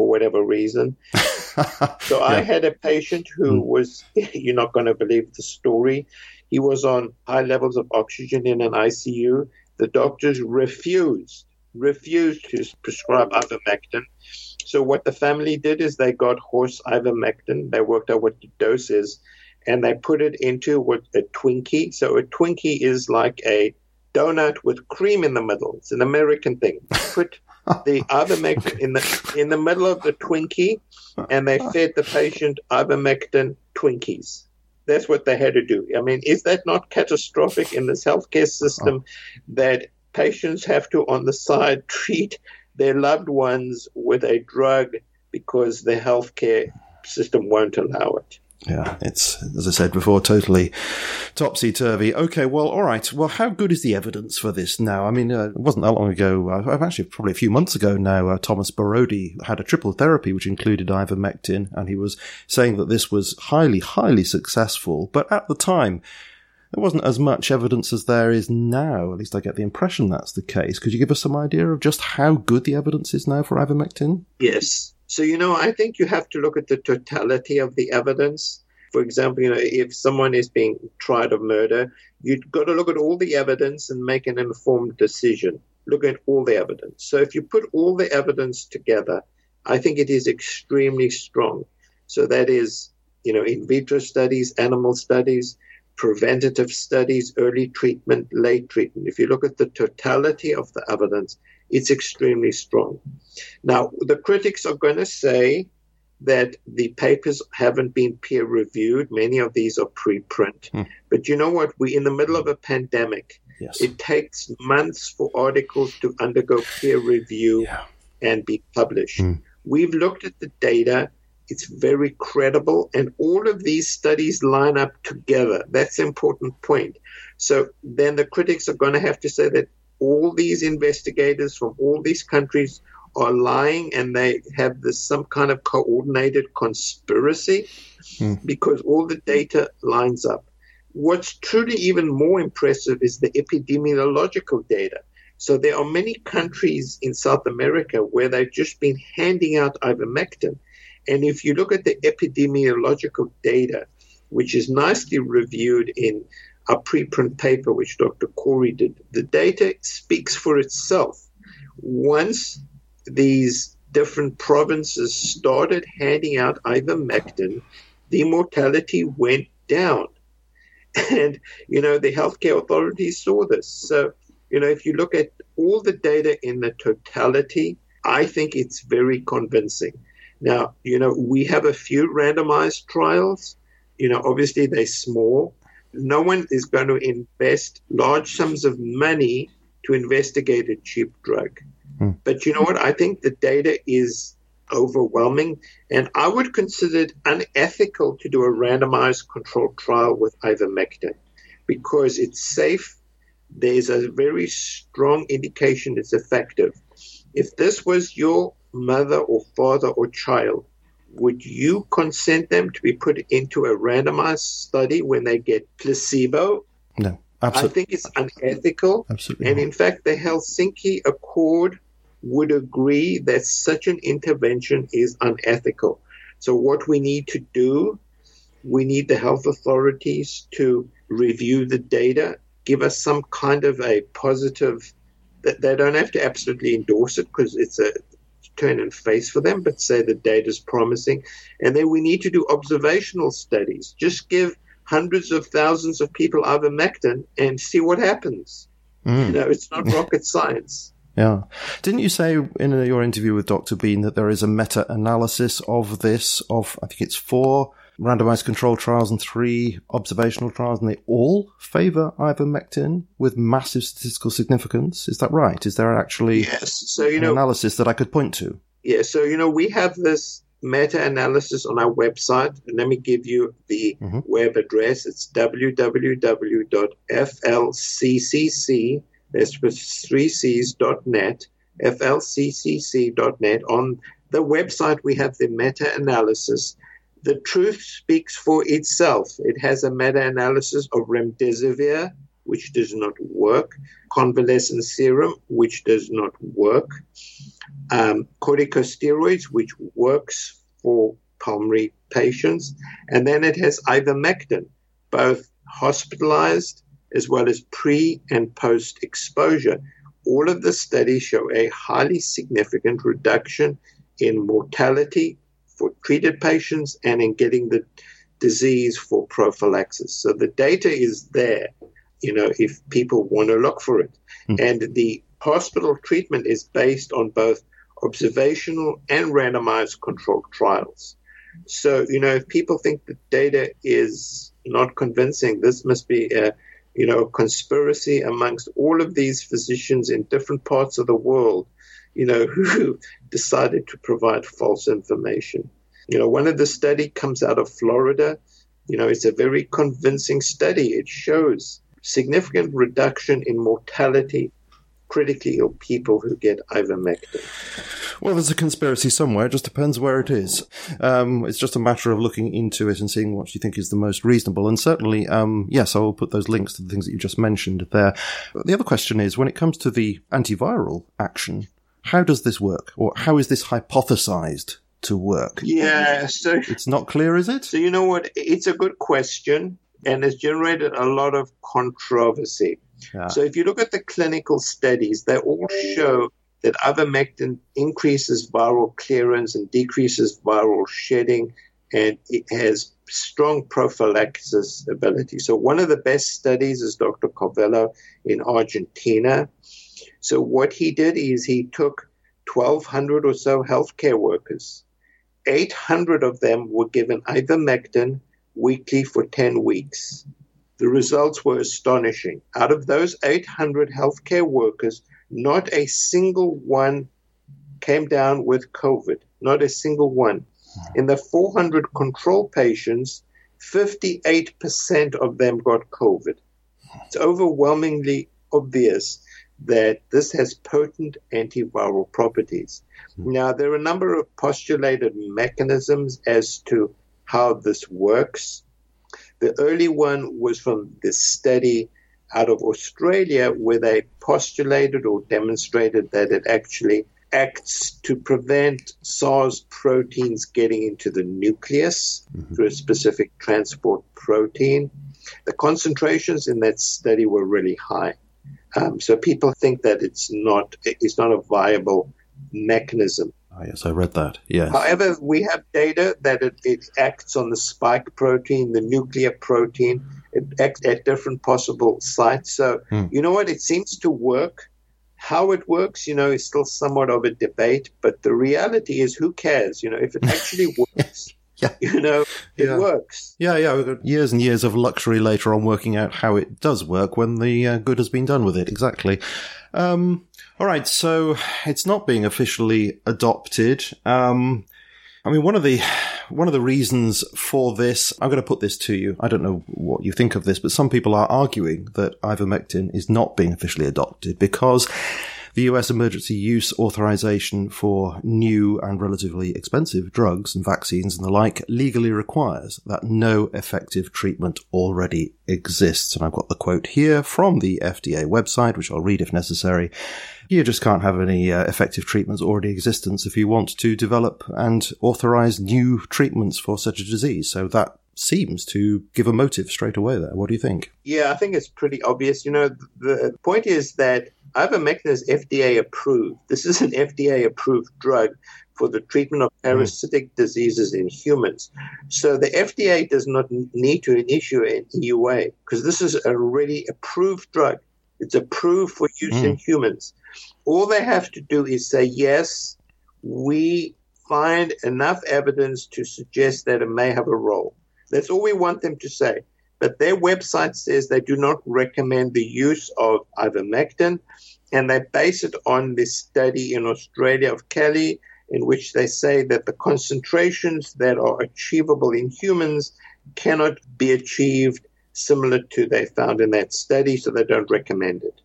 S2: for whatever reason. so yeah. I had a patient who mm. was, you're not going to believe the story. He was on high levels of oxygen in an ICU. The doctors refused, refused to prescribe ivermectin. So what the family did is they got horse ivermectin. They worked out what the dose is, and they put it into what a Twinkie. So a Twinkie is like a donut with cream in the middle. It's an American thing. Put the ivermectin in the in the middle of the Twinkie, and they uh-huh. fed the patient ivermectin Twinkies. That's what they had to do. I mean, is that not catastrophic in this healthcare system uh-huh. that patients have to, on the side, treat their loved ones with a drug because the healthcare system won't allow it?
S1: Yeah, it's, as I said before, totally topsy turvy. Okay, well, all right. Well, how good is the evidence for this now? I mean, uh, it wasn't that long ago, uh, actually, probably a few months ago now, uh, Thomas Borody had a triple therapy which included ivermectin, and he was saying that this was highly, highly successful. But at the time, there wasn't as much evidence as there is now. At least I get the impression that's the case. Could you give us some idea of just how good the evidence is now for ivermectin?
S2: Yes. So, you know, I think you have to look at the totality of the evidence. For example, you know, if someone is being tried of murder, you've got to look at all the evidence and make an informed decision. Look at all the evidence. So, if you put all the evidence together, I think it is extremely strong. So, that is, you know, in vitro studies, animal studies, preventative studies, early treatment, late treatment. If you look at the totality of the evidence, it's extremely strong. Now, the critics are going to say that the papers haven't been peer reviewed. Many of these are preprint. Hmm. But you know what? We're in the middle of a pandemic.
S1: Yes.
S2: It takes months for articles to undergo peer review yeah. and be published. Hmm. We've looked at the data. It's very credible, and all of these studies line up together. That's an important point. So then the critics are going to have to say that all these investigators from all these countries are lying and they have this some kind of coordinated conspiracy mm. because all the data lines up. What's truly even more impressive is the epidemiological data. So there are many countries in South America where they've just been handing out ivermectin. And if you look at the epidemiological data, which is nicely reviewed in a preprint paper which Dr. Kory did, the data speaks for itself. Once these different provinces started handing out ivermectin, the mortality went down. And, you know, the healthcare authorities saw this. So, you know, if you look at all the data in the totality, I think it's very convincing. Now, you know, we have a few randomized trials. You know, obviously they're small, no one is going to invest large sums of money to investigate a cheap drug. Hmm. But you know what? I think the data is overwhelming, and I would consider it unethical to do a randomized controlled trial with ivermectin because it's safe. There's a very strong indication it's effective. If this was your mother or father or child, would you consent them to be put into a randomized study when they get placebo?
S1: No,
S2: absolutely. I think it's unethical.
S1: Absolutely.
S2: And in fact, the Helsinki Accord would agree that such an intervention is unethical. So, what we need to do, we need the health authorities to review the data, give us some kind of a positive. They don't have to absolutely endorse it because it's a turn and face for them, but say the data is promising. And then we need to do observational studies. Just give hundreds of thousands of people ivermectin and see what happens. Mm. You know, it's not rocket science.
S1: Yeah. Didn't you say in your interview with Dr. Bean that there is a meta analysis of this, of, I think it's four randomized control trials and three observational trials, and they all favor ivermectin with massive statistical significance. Is that right? Is there actually
S2: yes. so, you know,
S1: analysis that I could point to?
S2: Yeah, so, you know, we have this meta analysis on our website. And let me give you the mm-hmm. web address. It's www.flccc, that's with three C's dot net, flccc.net. On the website, we have the meta analysis. The truth speaks for itself. It has a meta analysis of remdesivir, which does not work, convalescent serum, which does not work, um, corticosteroids, which works for pulmonary patients, and then it has ivermectin, both hospitalized as well as pre and post exposure. All of the studies show a highly significant reduction in mortality for treated patients and in getting the disease for prophylaxis. So the data is there, you know, if people want to look for it. Mm. And the hospital treatment is based on both observational and randomized controlled trials. So, you know, if people think the data is not convincing, this must be a, you know, conspiracy amongst all of these physicians in different parts of the world, you know, who decided to provide false information. You know, one of the study comes out of Florida. You know, it's a very convincing study. It shows significant reduction in mortality critically ill people who get ivermectin.
S1: Well, there's a conspiracy somewhere. It just depends where it is. Um, it's just a matter of looking into it and seeing what you think is the most reasonable. And certainly, um, yes, I will put those links to the things that you just mentioned there. The other question is, when it comes to the antiviral action, how does this work? Or how is this hypothesized to work?
S2: Yeah, so
S1: it's not clear, is it?
S2: So you know what? It's a good question, and it's generated a lot of controversy. Yeah. So if you look at the clinical studies, they all show that ivermectin increases viral clearance and decreases viral shedding, and it has strong prophylaxis ability. So one of the best studies is Dr. Carvallo in Argentina. So what he did is he took 1,200 or so healthcare workers. 800 of them were given ivermectin weekly for 10 weeks. The results were astonishing. Out of those 800 healthcare workers, not a single one came down with COVID. Not a single one. In the 400 control patients, 58% of them got COVID. It's overwhelmingly obvious that this has potent antiviral properties. Now, there are a number of postulated mechanisms as to how this works. The early one was from this study out of Australia where they postulated or demonstrated that it actually acts to prevent SARS proteins getting into the nucleus mm-hmm. through a specific transport protein. The concentrations in that study were really high. Um, so people think that it's not it's not a viable mechanism.
S1: Oh, yes, I read that. Yes.
S2: However, we have data that it, it acts on the spike protein, the nuclear protein. It acts at different possible sites. So, hmm. you know what? It seems to work. How it works, you know, is still somewhat of a debate. But the reality is, who cares? You know, if it actually works. Yeah. You know, it
S1: yeah.
S2: works.
S1: Yeah, yeah. We've got years and years of luxury later on working out how it does work when the uh, good has been done with it. Exactly. Um, all right, so it's not being officially adopted. Um, I mean, one of the one of the reasons for this, I'm going to put this to you. I don't know what you think of this, but some people are arguing that ivermectin is not being officially adopted because the US emergency use authorization for new and relatively expensive drugs and vaccines and the like legally requires that no effective treatment already exists. And I've got the quote here from the FDA website, which I'll read if necessary. You just can't have any uh, effective treatments already existence if you want to develop and authorize new treatments for such a disease. So that seems to give a motive straight away there. What do you think?
S2: Yeah, I think it's pretty obvious. You know, the point is that ivermectin is FDA approved. This is an FDA approved drug for the treatment of mm-hmm. parasitic diseases in humans. So the FDA does not need to issue an EUA because this is a already approved drug. It's approved for use mm. in humans. All they have to do is say, yes, we find enough evidence to suggest that it may have a role. That's all we want them to say. But their website says they do not recommend the use of ivermectin, and they base it on this study in Australia of Caly, in which they say that the concentrations that are achievable in humans cannot be achieved similar to they found in that study, so they don't recommend it.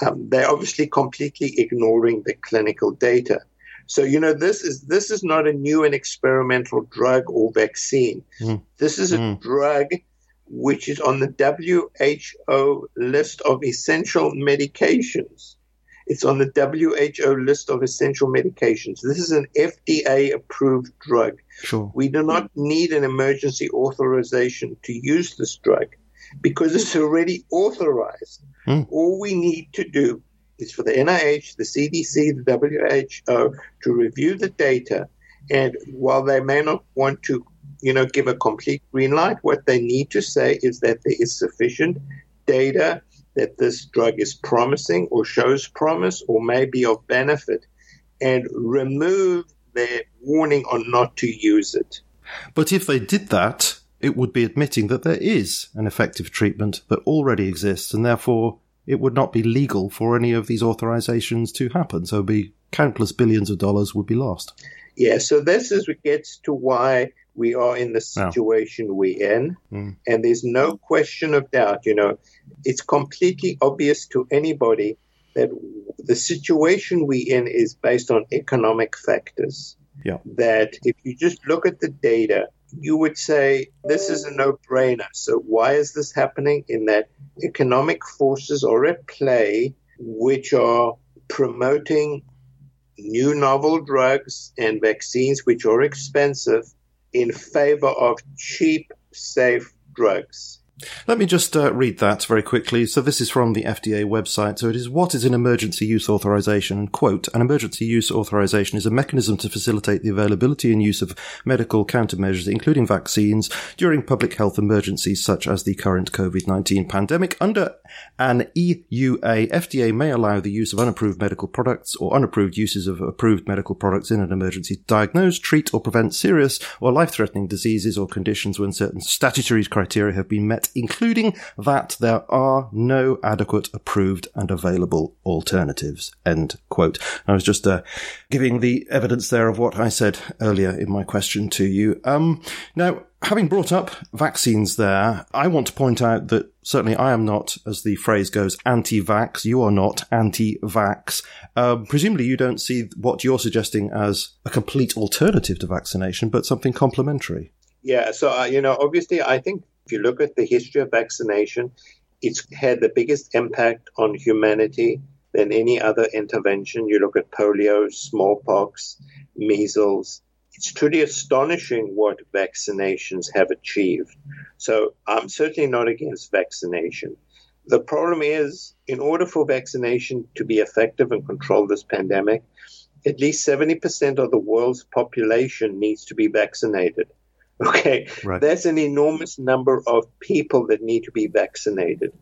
S2: Um, they're obviously completely ignoring the clinical data. So you know this is this is not a new and experimental drug or vaccine. Mm. This is a mm. drug which is on the WHO list of essential medications. It's on the WHO list of essential medications. This is an FDA approved drug.
S1: Sure.
S2: We do not need an emergency authorization to use this drug because it's already authorized. Mm. All we need to do is for the NIH, the CDC, the WHO to review the data. And while they may not want to, you know, give a complete green light, what they need to say is that there is sufficient data that this drug is promising or shows promise or may be of benefit and remove their warning on not to use it.
S1: But if they did that, it would be admitting that there is an effective treatment that already exists and therefore it would not be legal for any of these authorizations to happen. So be countless billions of dollars would be lost.
S2: Yeah, so this is what gets to why we are in the situation we're in. Mm. And there's no question of doubt, you know, it's completely obvious to anybody that the situation we're in is based on economic factors.
S1: Yeah.
S2: That if you just look at the data, you would say this is a no brainer. So, why is this happening? In that economic forces are at play which are promoting new novel drugs and vaccines which are expensive in favor of cheap, safe drugs.
S1: Let me just uh, read that very quickly. So this is from the FDA website. So it is what is an emergency use authorization? And Quote, an emergency use authorization is a mechanism to facilitate the availability and use of medical countermeasures, including vaccines, during public health emergencies such as the current COVID-19 pandemic. Under an EUA, FDA may allow the use of unapproved medical products or unapproved uses of approved medical products in an emergency to diagnose, treat, or prevent serious or life-threatening diseases or conditions when certain statutory criteria have been met including that there are no adequate approved and available alternatives. End quote. I was just uh, giving the evidence there of what I said earlier in my question to you. Um, now, having brought up vaccines there, I want to point out that certainly I am not, as the phrase goes, anti-vax. You are not anti-vax. Uh, presumably you don't see what you're suggesting as a complete alternative to vaccination, but something complementary.
S2: Yeah, so uh, you know, obviously, I think if you look at the history of vaccination, it's had the biggest impact on humanity than any other intervention. You look at polio, smallpox, measles. It's truly astonishing what vaccinations have achieved. So I'm certainly not against vaccination. The problem is, in order for vaccination to be effective and control this pandemic, at least 70% of the world's population needs to be vaccinated. Okay, right. that's an enormous number of people that need to be vaccinated.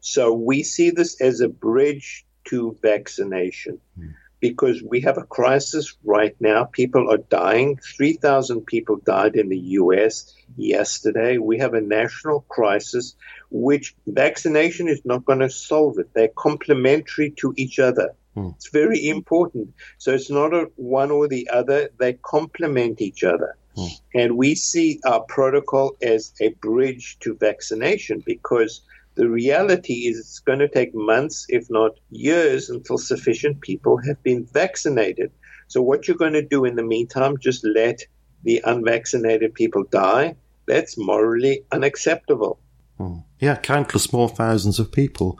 S2: So we see this as a bridge to vaccination mm. because we have a crisis right now. People are dying. 3,000 people died in the US yesterday. We have a national crisis, which vaccination is not going to solve it. They're complementary to each other. Mm. It's very important. So it's not a one or the other, they complement each other. Hmm. And we see our protocol as a bridge to vaccination because the reality is it's going to take months, if not years, until sufficient people have been vaccinated. So, what you're going to do in the meantime, just let the unvaccinated people die? That's morally unacceptable.
S1: Hmm. Yeah, countless more thousands of people.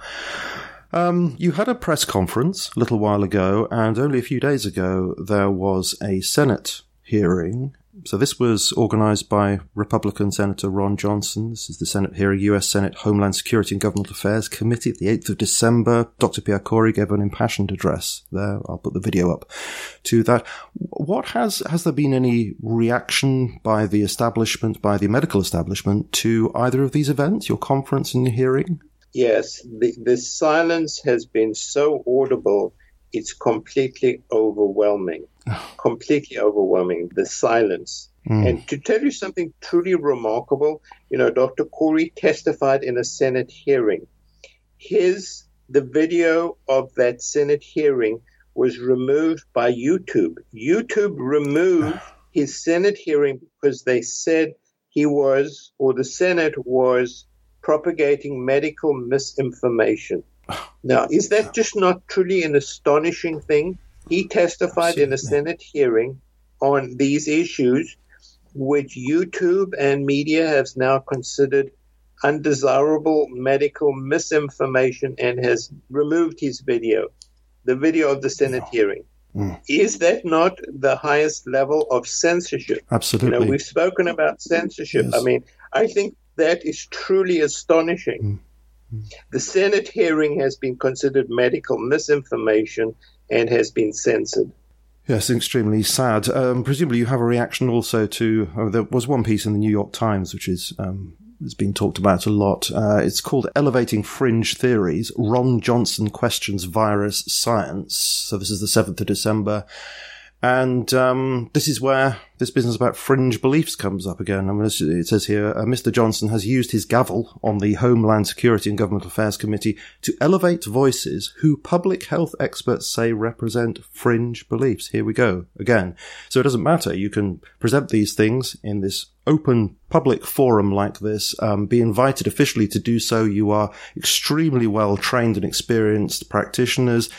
S1: Um, you had a press conference a little while ago, and only a few days ago there was a Senate hearing so this was organized by Republican Senator Ron Johnson. This is the Senate hearing, U.S. Senate Homeland Security and Government Affairs Committee, the 8th of December. Dr. Pierre Kory gave an impassioned address there. I'll put the video up to that. What has, has there been any reaction by the establishment, by the medical establishment to either of these events, your conference and your hearing?
S2: Yes, the, the silence has been so audible, it's completely overwhelming. completely overwhelming. The silence. Mm. And to tell you something truly remarkable, you know, Dr. Kory testified in a Senate hearing. His the video of that Senate hearing was removed by YouTube. YouTube removed his Senate hearing because they said he was, or the Senate was, propagating medical misinformation. Now, is that just not truly an astonishing thing? He testified in a Senate hearing on these issues, which YouTube and media has now considered undesirable medical misinformation and has removed his video, the video of the Senate hearing. Mm. Is that not the highest level of censorship?
S1: Absolutely.
S2: You know, we've spoken about censorship. Yes. I mean, I think that is truly astonishing. Mm. The Senate hearing has been considered medical misinformation and has been censored.
S1: Yes, extremely sad. Um, presumably, you have a reaction also to. Oh, there was one piece in the New York Times which is um, has been talked about a lot. Uh, it's called Elevating Fringe Theories. Ron Johnson questions virus science. So this is the 7th of December. And um, this is where this business about fringe beliefs comes up again. I mean, it says here, uh, Mr. Johnson has used his gavel on the Homeland Security and Government Affairs Committee to elevate voices who public health experts say represent fringe beliefs. Here we go again. So it doesn't matter. You can present these things in this open public forum like this, um, be invited officially to do so. You are extremely well trained and experienced practitioners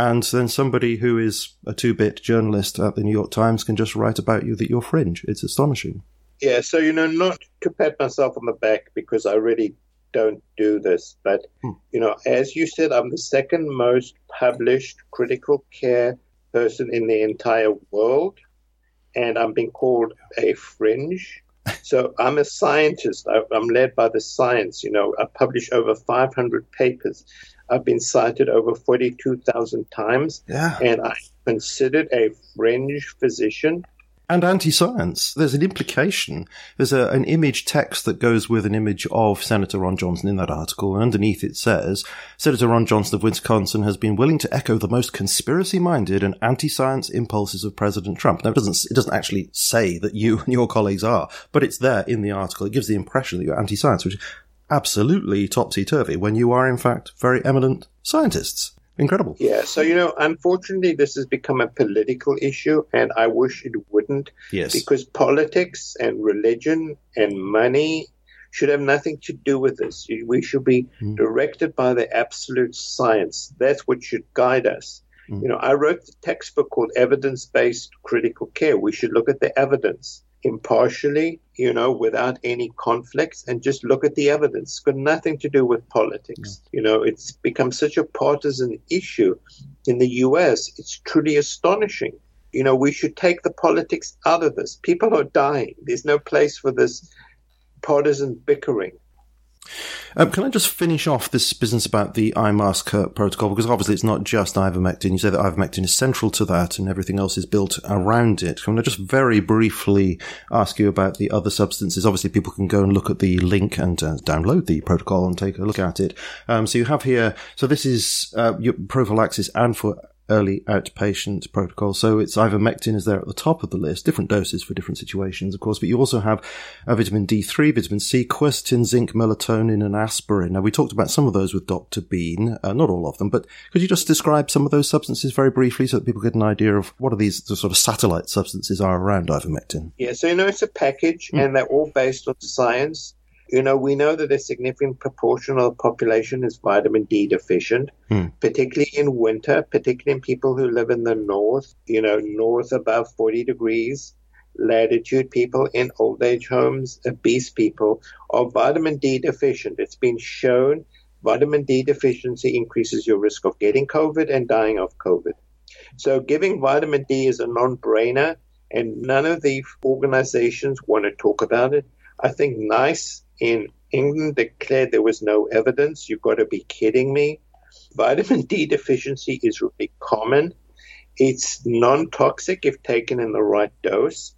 S1: and then somebody who is a two-bit journalist at the New York Times can just write about you that you're fringe. It's astonishing.
S2: Yeah, so you know, not to pat myself on the back because I really don't do this, but hmm. you know, as you said, I'm the second most published critical care person in the entire world, and I'm being called a fringe. So I'm a scientist. I'm led by the science. You know, I publish over 500 papers. I've been cited over 42,000 times.
S1: Yeah.
S2: And I'm considered a fringe physician.
S1: And anti science. There's an implication. There's a, an image text that goes with an image of Senator Ron Johnson in that article. And underneath it says Senator Ron Johnson of Wisconsin has been willing to echo the most conspiracy minded and anti science impulses of President Trump. Now, it doesn't, it doesn't actually say that you and your colleagues are, but it's there in the article. It gives the impression that you're anti science, which absolutely topsy turvy when you are, in fact, very eminent scientists. Incredible.
S2: Yeah. So, you know, unfortunately, this has become a political issue, and I wish it wouldn't.
S1: Yes.
S2: Because politics and religion and money should have nothing to do with this. We should be mm. directed by the absolute science. That's what should guide us. Mm. You know, I wrote the textbook called Evidence Based Critical Care. We should look at the evidence impartially, you know, without any conflicts, and just look at the evidence. It's got nothing to do with politics. Yeah. You know, it's become such a partisan issue in the U.S. It's truly astonishing. You know, we should take the politics out of this. People are dying. There's no place for this partisan bickering.
S1: Um, can I just finish off this business about the I-MASK uh, protocol? Because obviously it's not just ivermectin. You say that ivermectin is central to that and everything else is built around it. Can I just very briefly ask you about the other substances? Obviously people can go and look at the link and uh, download the protocol and take a look at it. Um, so you have here, so this is uh, your prophylaxis and for early outpatient protocol. So it's ivermectin is there at the top of the list, different doses for different situations, of course, but you also have uh, vitamin D3, vitamin C, quercetin, zinc, melatonin, and aspirin. Now, we talked about some of those with Dr. Bean, uh, not all of them, but could you just describe some of those substances very briefly so that people get an idea of what are these the sort of satellite substances are around ivermectin?
S2: Yeah, so you know it's a package mm. and they're all based on science. You know, we know that a significant proportion of the population is vitamin D deficient, hmm. particularly in winter, particularly in people who live in the north, you know, north above 40 degrees latitude, people in old age homes, obese people are vitamin D deficient. It's been shown vitamin D deficiency increases your risk of getting COVID and dying of COVID. So giving vitamin D is a non brainer, and none of the organizations want to talk about it. I think NICE in England declared there was no evidence. You've got to be kidding me. Vitamin D deficiency is really common. It's non toxic if taken in the right dose.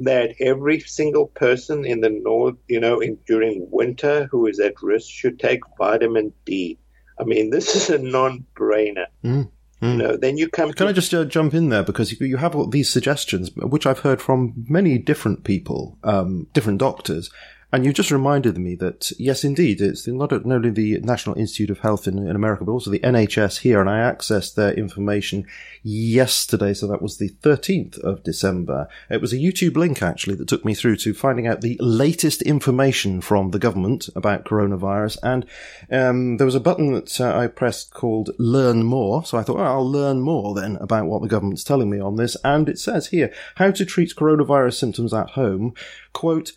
S2: That every single person in the north, you know, in, during winter who is at risk should take vitamin D. I mean, this is a non brainer. Mm. Mm. You know, then you come.
S1: Can to- I just uh, jump in there because you have all these suggestions, which I've heard from many different people, um, different doctors, and you just reminded me that, yes, indeed, it's not only the National Institute of Health in, in, America, but also the NHS here. And I accessed their information yesterday. So that was the 13th of December. It was a YouTube link, actually, that took me through to finding out the latest information from the government about coronavirus. And um, there was a button that uh, I pressed called Learn More. So I thought, well, I'll learn more then about what the government's telling me on this. And it says here, how to treat coronavirus symptoms at home. Quote,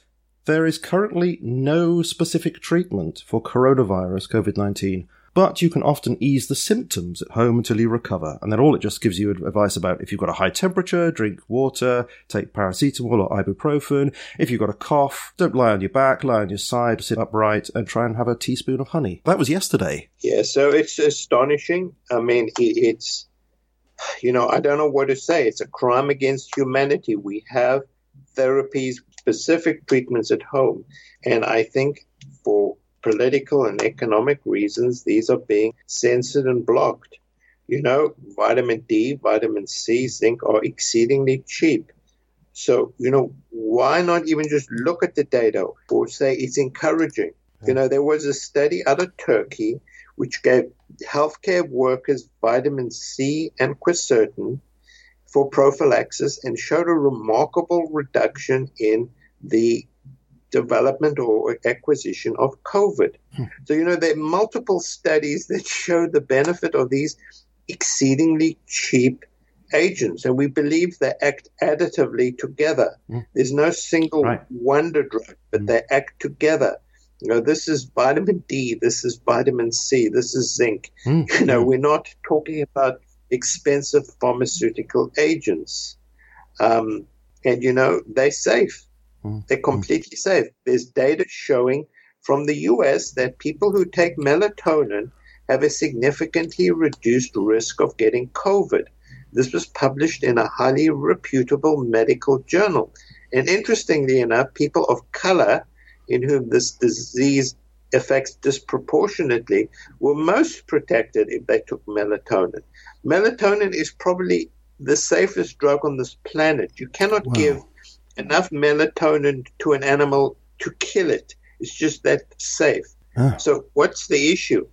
S1: there is currently no specific treatment for coronavirus COVID 19, but you can often ease the symptoms at home until you recover. And then all it just gives you advice about if you've got a high temperature, drink water, take paracetamol or ibuprofen. If you've got a cough, don't lie on your back, lie on your side, sit upright, and try and have a teaspoon of honey. That was yesterday.
S2: Yeah, so it's astonishing. I mean, it's, you know, I don't know what to say. It's a crime against humanity. We have therapies specific treatments at home. And I think for political and economic reasons, these are being censored and blocked. You know, vitamin D, vitamin C, zinc are exceedingly cheap. So, you know, why not even just look at the data or say it's encouraging? You know, there was a study out of Turkey which gave healthcare workers vitamin C and quercetin for prophylaxis and showed a remarkable reduction in the development or acquisition of COVID. Hmm. So, you know, there are multiple studies that show the benefit of these exceedingly cheap agents, and we believe they act additively together. Hmm. There's no single right. wonder drug, but hmm. they act together. You know, this is vitamin D, this is vitamin C, this is zinc. You know, we're not talking about expensive pharmaceutical agents. Um, and, you know, they're safe. Mm. They're completely safe. There's data showing from the US that people who take melatonin have a significantly reduced risk of getting COVID. This was published in a highly reputable medical journal. And interestingly enough, people of color in whom this disease affects disproportionately were most protected if they took melatonin. Melatonin is probably the safest drug on this planet. You cannot wow. give enough melatonin to an animal to kill it. It's just that safe. Ah. So, what's the issue?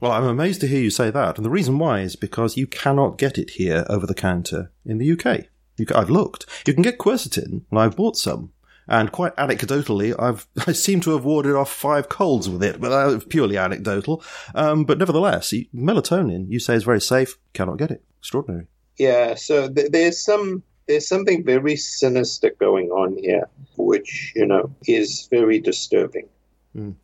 S1: Well, I'm amazed to hear you say that. And the reason why is because you cannot get it here over the counter in the UK. I've looked. You can get quercetin, and I've bought some. And quite anecdotally, I've I seem to have warded off five colds with it, but that's purely anecdotal. Um, but nevertheless, melatonin, you say, is very safe. Cannot get it. Extraordinary.
S2: Yeah. So th- there's some there's something very sinister going on here, which, you know, is very disturbing.
S1: Mm.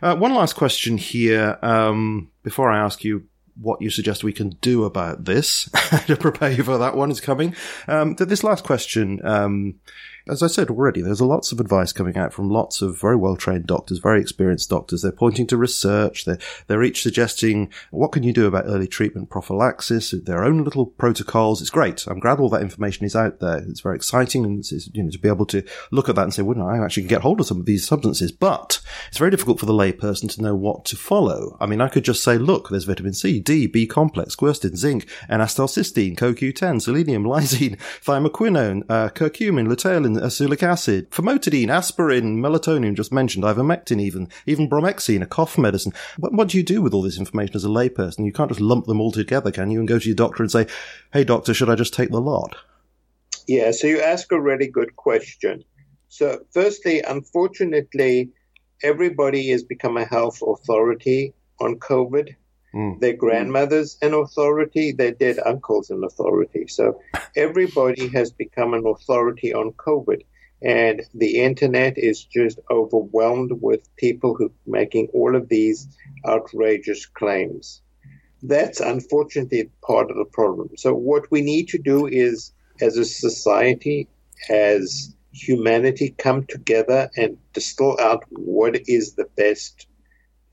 S1: Uh, one last question here um, before I ask you what you suggest we can do about this to prepare you for that one is coming. Um, this last question um, as I said already, there's lots of advice coming out from lots of very well trained doctors, very experienced doctors. They're pointing to research. They're, they're each suggesting what can you do about early treatment prophylaxis, their own little protocols. It's great. I'm glad all that information is out there. It's very exciting and it's, you know, to be able to look at that and say, well, no, I actually can get hold of some of these substances, but it's very difficult for the layperson to know what to follow. I mean, I could just say, look, there's vitamin C, D, B complex, quercetin, zinc, N-acetylcysteine, CoQ10, selenium, lysine, thymoquinone, uh, curcumin, luteolin, acylic acid, famotidine, aspirin, melatonin just mentioned, ivermectin even, even bromhexine, a cough medicine. What, what do you do with all this information as a layperson? You can't just lump them all together, can you? And go to your doctor and say, hey doctor, should I just take the lot?
S2: Yeah, so you ask a really good question. So firstly, unfortunately, everybody has become a health authority on COVID. Mm. Their grandmothers an authority, their dead uncles an authority. So everybody has become an authority on COVID. And the internet is just overwhelmed with people who making all of these outrageous claims. That's unfortunately part of the problem. So what we need to do is, as a society, as humanity, come together and distill out what is the best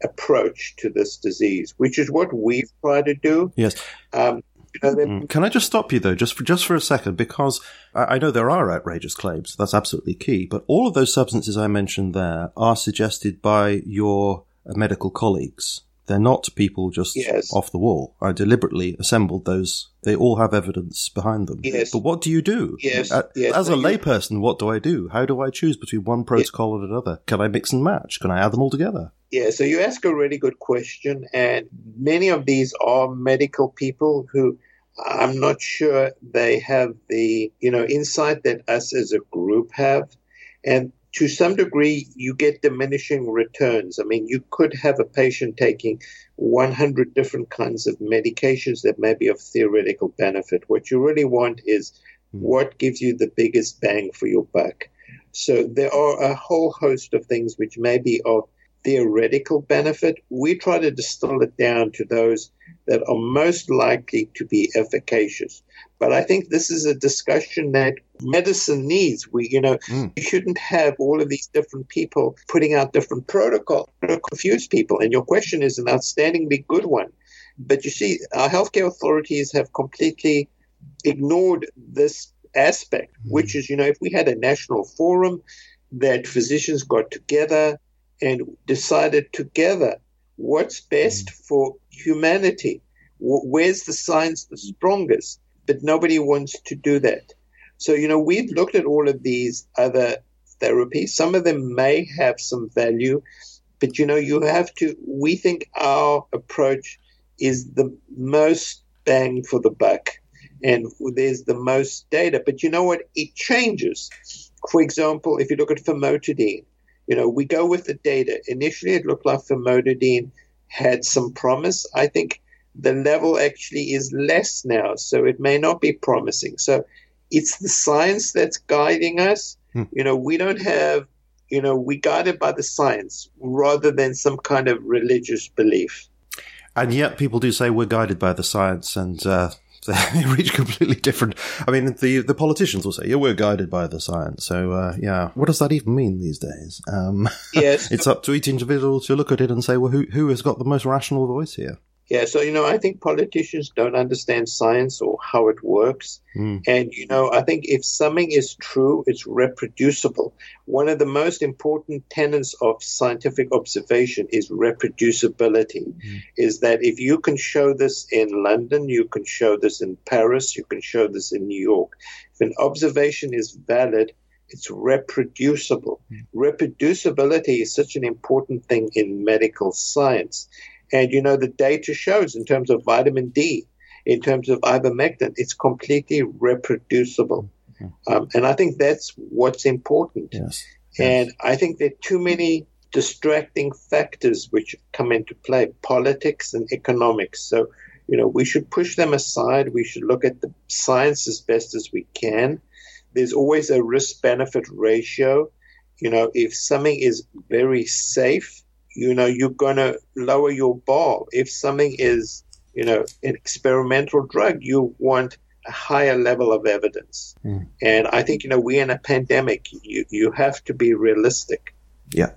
S2: approach to this disease, which is what we've tried to do.
S1: Yes. Um, mm. Can I just stop you though, just for just for a second, because I know there are outrageous claims. That's absolutely key. But all of those substances I mentioned there are suggested by your medical colleagues. They're not people just
S2: Yes.
S1: off the wall. I deliberately assembled those. They all have evidence behind them.
S2: Yes.
S1: But what do you do?
S2: Yes,
S1: Uh,
S2: yes,
S1: As a layperson, what do I do? How do I choose between one protocol and another? Can I mix and match? Can I add them all together?
S2: Yeah, so you ask a really good question, and many of these are medical people who I'm not sure they have the you know insight that us as a group have, and to some degree you get diminishing returns. I mean, you could have a patient taking 100 different kinds of medications that may be of theoretical benefit. What you really want is
S1: Hmm.
S2: what gives you the biggest bang for your buck. So there are a whole host of things which may be of theoretical benefit. We try to distill it down to those that are most likely to be efficacious. But I think this is a discussion that medicine needs. We, you know,
S1: Mm.
S2: you shouldn't have all of these different people putting out different protocols to confuse people. And your question is an outstandingly good one. But you see, our healthcare authorities have completely ignored this aspect, which is, you know, if we had a national forum that physicians got together and decided together what's best mm. for humanity, where's the science the strongest, but nobody wants to do that. So, you know, we've looked at all of these other therapies. Some of them may have some value, but, you know, you have to, we think our approach is the most bang for the buck and there's the most data. But you know what? It changes. For example, if you look at famotidine, you know, we go with the data. Initially, it looked like famotidine had some promise. I think the level actually is less now, so it may not be promising. So it's the science that's guiding us.
S1: Hmm.
S2: You know, we don't have, you know, we guided by the science rather than some kind of religious belief.
S1: And yet, people do say we're guided by the science, and uh, they reach completely different. I mean, the the politicians will say, "Yeah, we're guided by the science." So, uh, yeah, what does that even mean these days? Um,
S2: Yes.
S1: it's up to each individual to look at it and say, "Well, who who has got the most rational voice here?"
S2: Yeah, so you know, I think politicians don't understand science or how it works.
S1: Mm.
S2: And you know, I think if something is true, it's reproducible. One of the most important tenets of scientific observation is reproducibility. Is that if you can show this in London, you can show this in Paris, you can show this in New York. If an observation is valid, it's reproducible. Reproducibility is such an important thing in medical science. And you know, the data shows in terms of vitamin D, in terms of ivermectin, it's completely reproducible. Um, and I think that's what's important.
S1: Yes.
S2: And I think there are too many distracting factors which come into play politics and economics. So, you know, we should push them aside. We should look at the science as best as we can. There's always a risk benefit ratio. You know, if something is very safe, you know, you're going to lower your bar. If something is, you know, an experimental drug, you want a higher level of evidence.
S1: Mm.
S2: And I think, you know, we're in a pandemic. You, you have to be realistic.
S1: Yeah.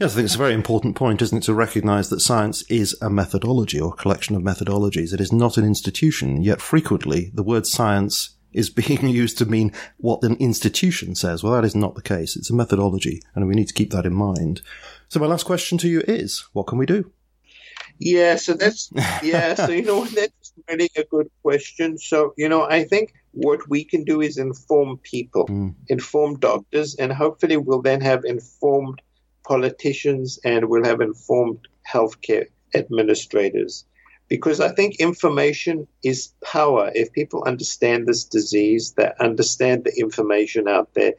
S1: Yes, I think it's a very important point, isn't it, to recognise that science is a methodology or collection of methodologies. It is not an institution, yet frequently the word science is being used to mean what an institution says. Well, that is not the case. It's a methodology, and we need to keep that in mind. So my last question to you is, what can we do?
S2: Yeah, so that's yeah, so you know that's really a good question. So, you know, I think what we can do is inform people,
S1: Mm.
S2: inform doctors, and hopefully we'll then have informed politicians and we'll have informed healthcare administrators. Because I think information is power. If people understand this disease, that understand the information out there,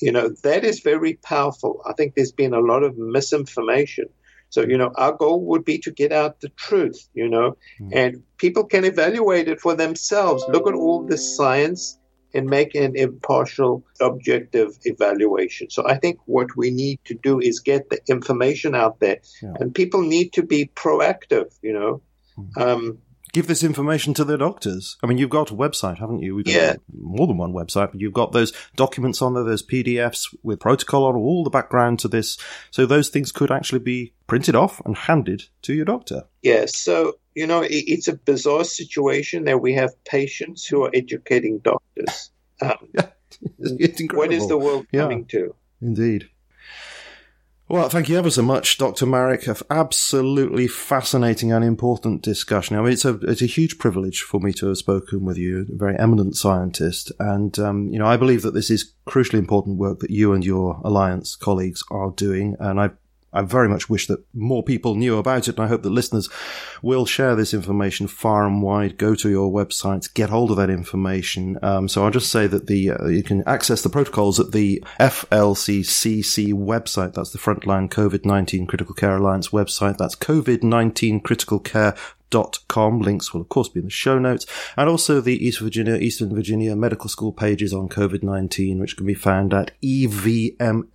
S2: you know, that is very powerful. I think there's been a lot of misinformation. So, you know, our goal would be to get out the truth, you know, and people can evaluate it for themselves. Look at all the science and make an impartial, objective evaluation. So I think what we need to do is get the information out there,
S1: Yeah.
S2: and people need to be proactive, you know. Um,
S1: Give this information to the doctors. I mean, you've got a website, haven't you? We've got
S2: Yeah.
S1: more than one website, but you've got those documents on there, those PDFs with protocol on all the background to this. So those things could actually be printed off and handed to your doctor.
S2: Yeah, so you know it, it's a bizarre situation that we have patients who are educating doctors. Um,
S1: It's incredible.
S2: what is the world
S1: Yeah.
S2: coming to?
S1: Indeed. Well, thank you ever so much, Dr. Marik. Absolutely fascinating and important discussion. I mean, it's a it's a huge privilege for me to have spoken with you, a very eminent scientist, and um, you know, I believe that this is crucially important work that you and your alliance colleagues are doing, and I I very much wish that more people knew about it, and I hope that listeners will share this information far and wide. Go to your websites, get hold of that information. Um, so I'll just say that the uh, you can access the protocols at the FLCCC website. That's the Frontline COVID nineteen Critical Care Alliance website. That's COVID nineteen Critical Care com. Links will, of course, be in the show notes. And also the East Virginia, Eastern Virginia Medical School pages on COVID-19, which can be found at evms.edu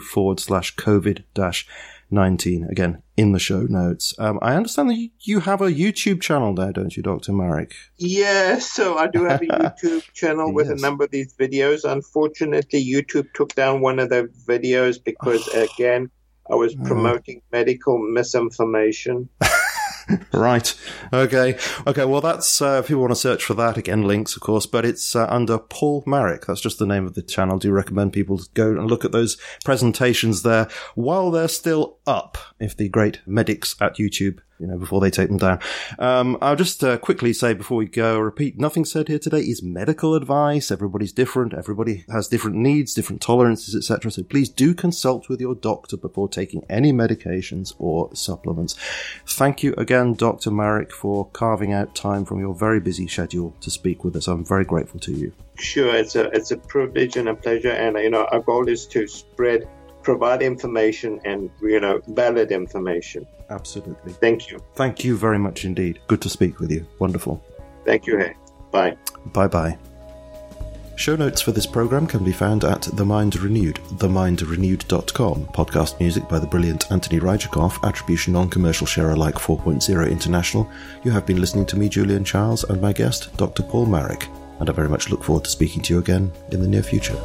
S1: forward slash COVID dash 19. Again, in the show notes. Um, I understand that you have a YouTube channel there, don't you, Dr. Marik?
S2: Yes, so I do have a YouTube channel with yes. a number of these videos. Unfortunately, YouTube took down one of the videos because, again, I was oh. promoting medical misinformation.
S1: right. Okay. Okay. Well, that's uh, if you want to search for that again, links, of course, but it's uh, under Paul Marik. That's just the name of the channel. Do recommend people go and look at those presentations there while they're still up. If the great medics at YouTube you know, before they take them down. Um, I'll just uh, quickly say before we go, repeat, nothing said here today is medical advice. Everybody's different. Everybody has different needs, different tolerances, etc. So please do consult with your doctor before taking any medications or supplements. Thank you again, Dr. Marik, for carving out time from your very busy schedule to speak with us. I'm very grateful to you.
S2: Sure, it's a it's a privilege and a pleasure, and you know our goal is to spread provide information and you know valid information.
S1: Absolutely.
S2: Thank you.
S1: Thank you very much indeed. Good to speak with you. Wonderful.
S2: Thank you. Hey. Bye.
S1: Bye bye. Show notes for this program can be found at The Mind Renewed, themindrenewed.com. Podcast music by the brilliant Antony Raijekov, attribution non-commercial share alike 4.0 international. You have been listening to me, Julian Charles, and my guest, Dr. Paul Marik, and I very much look forward to speaking to you again in the near future.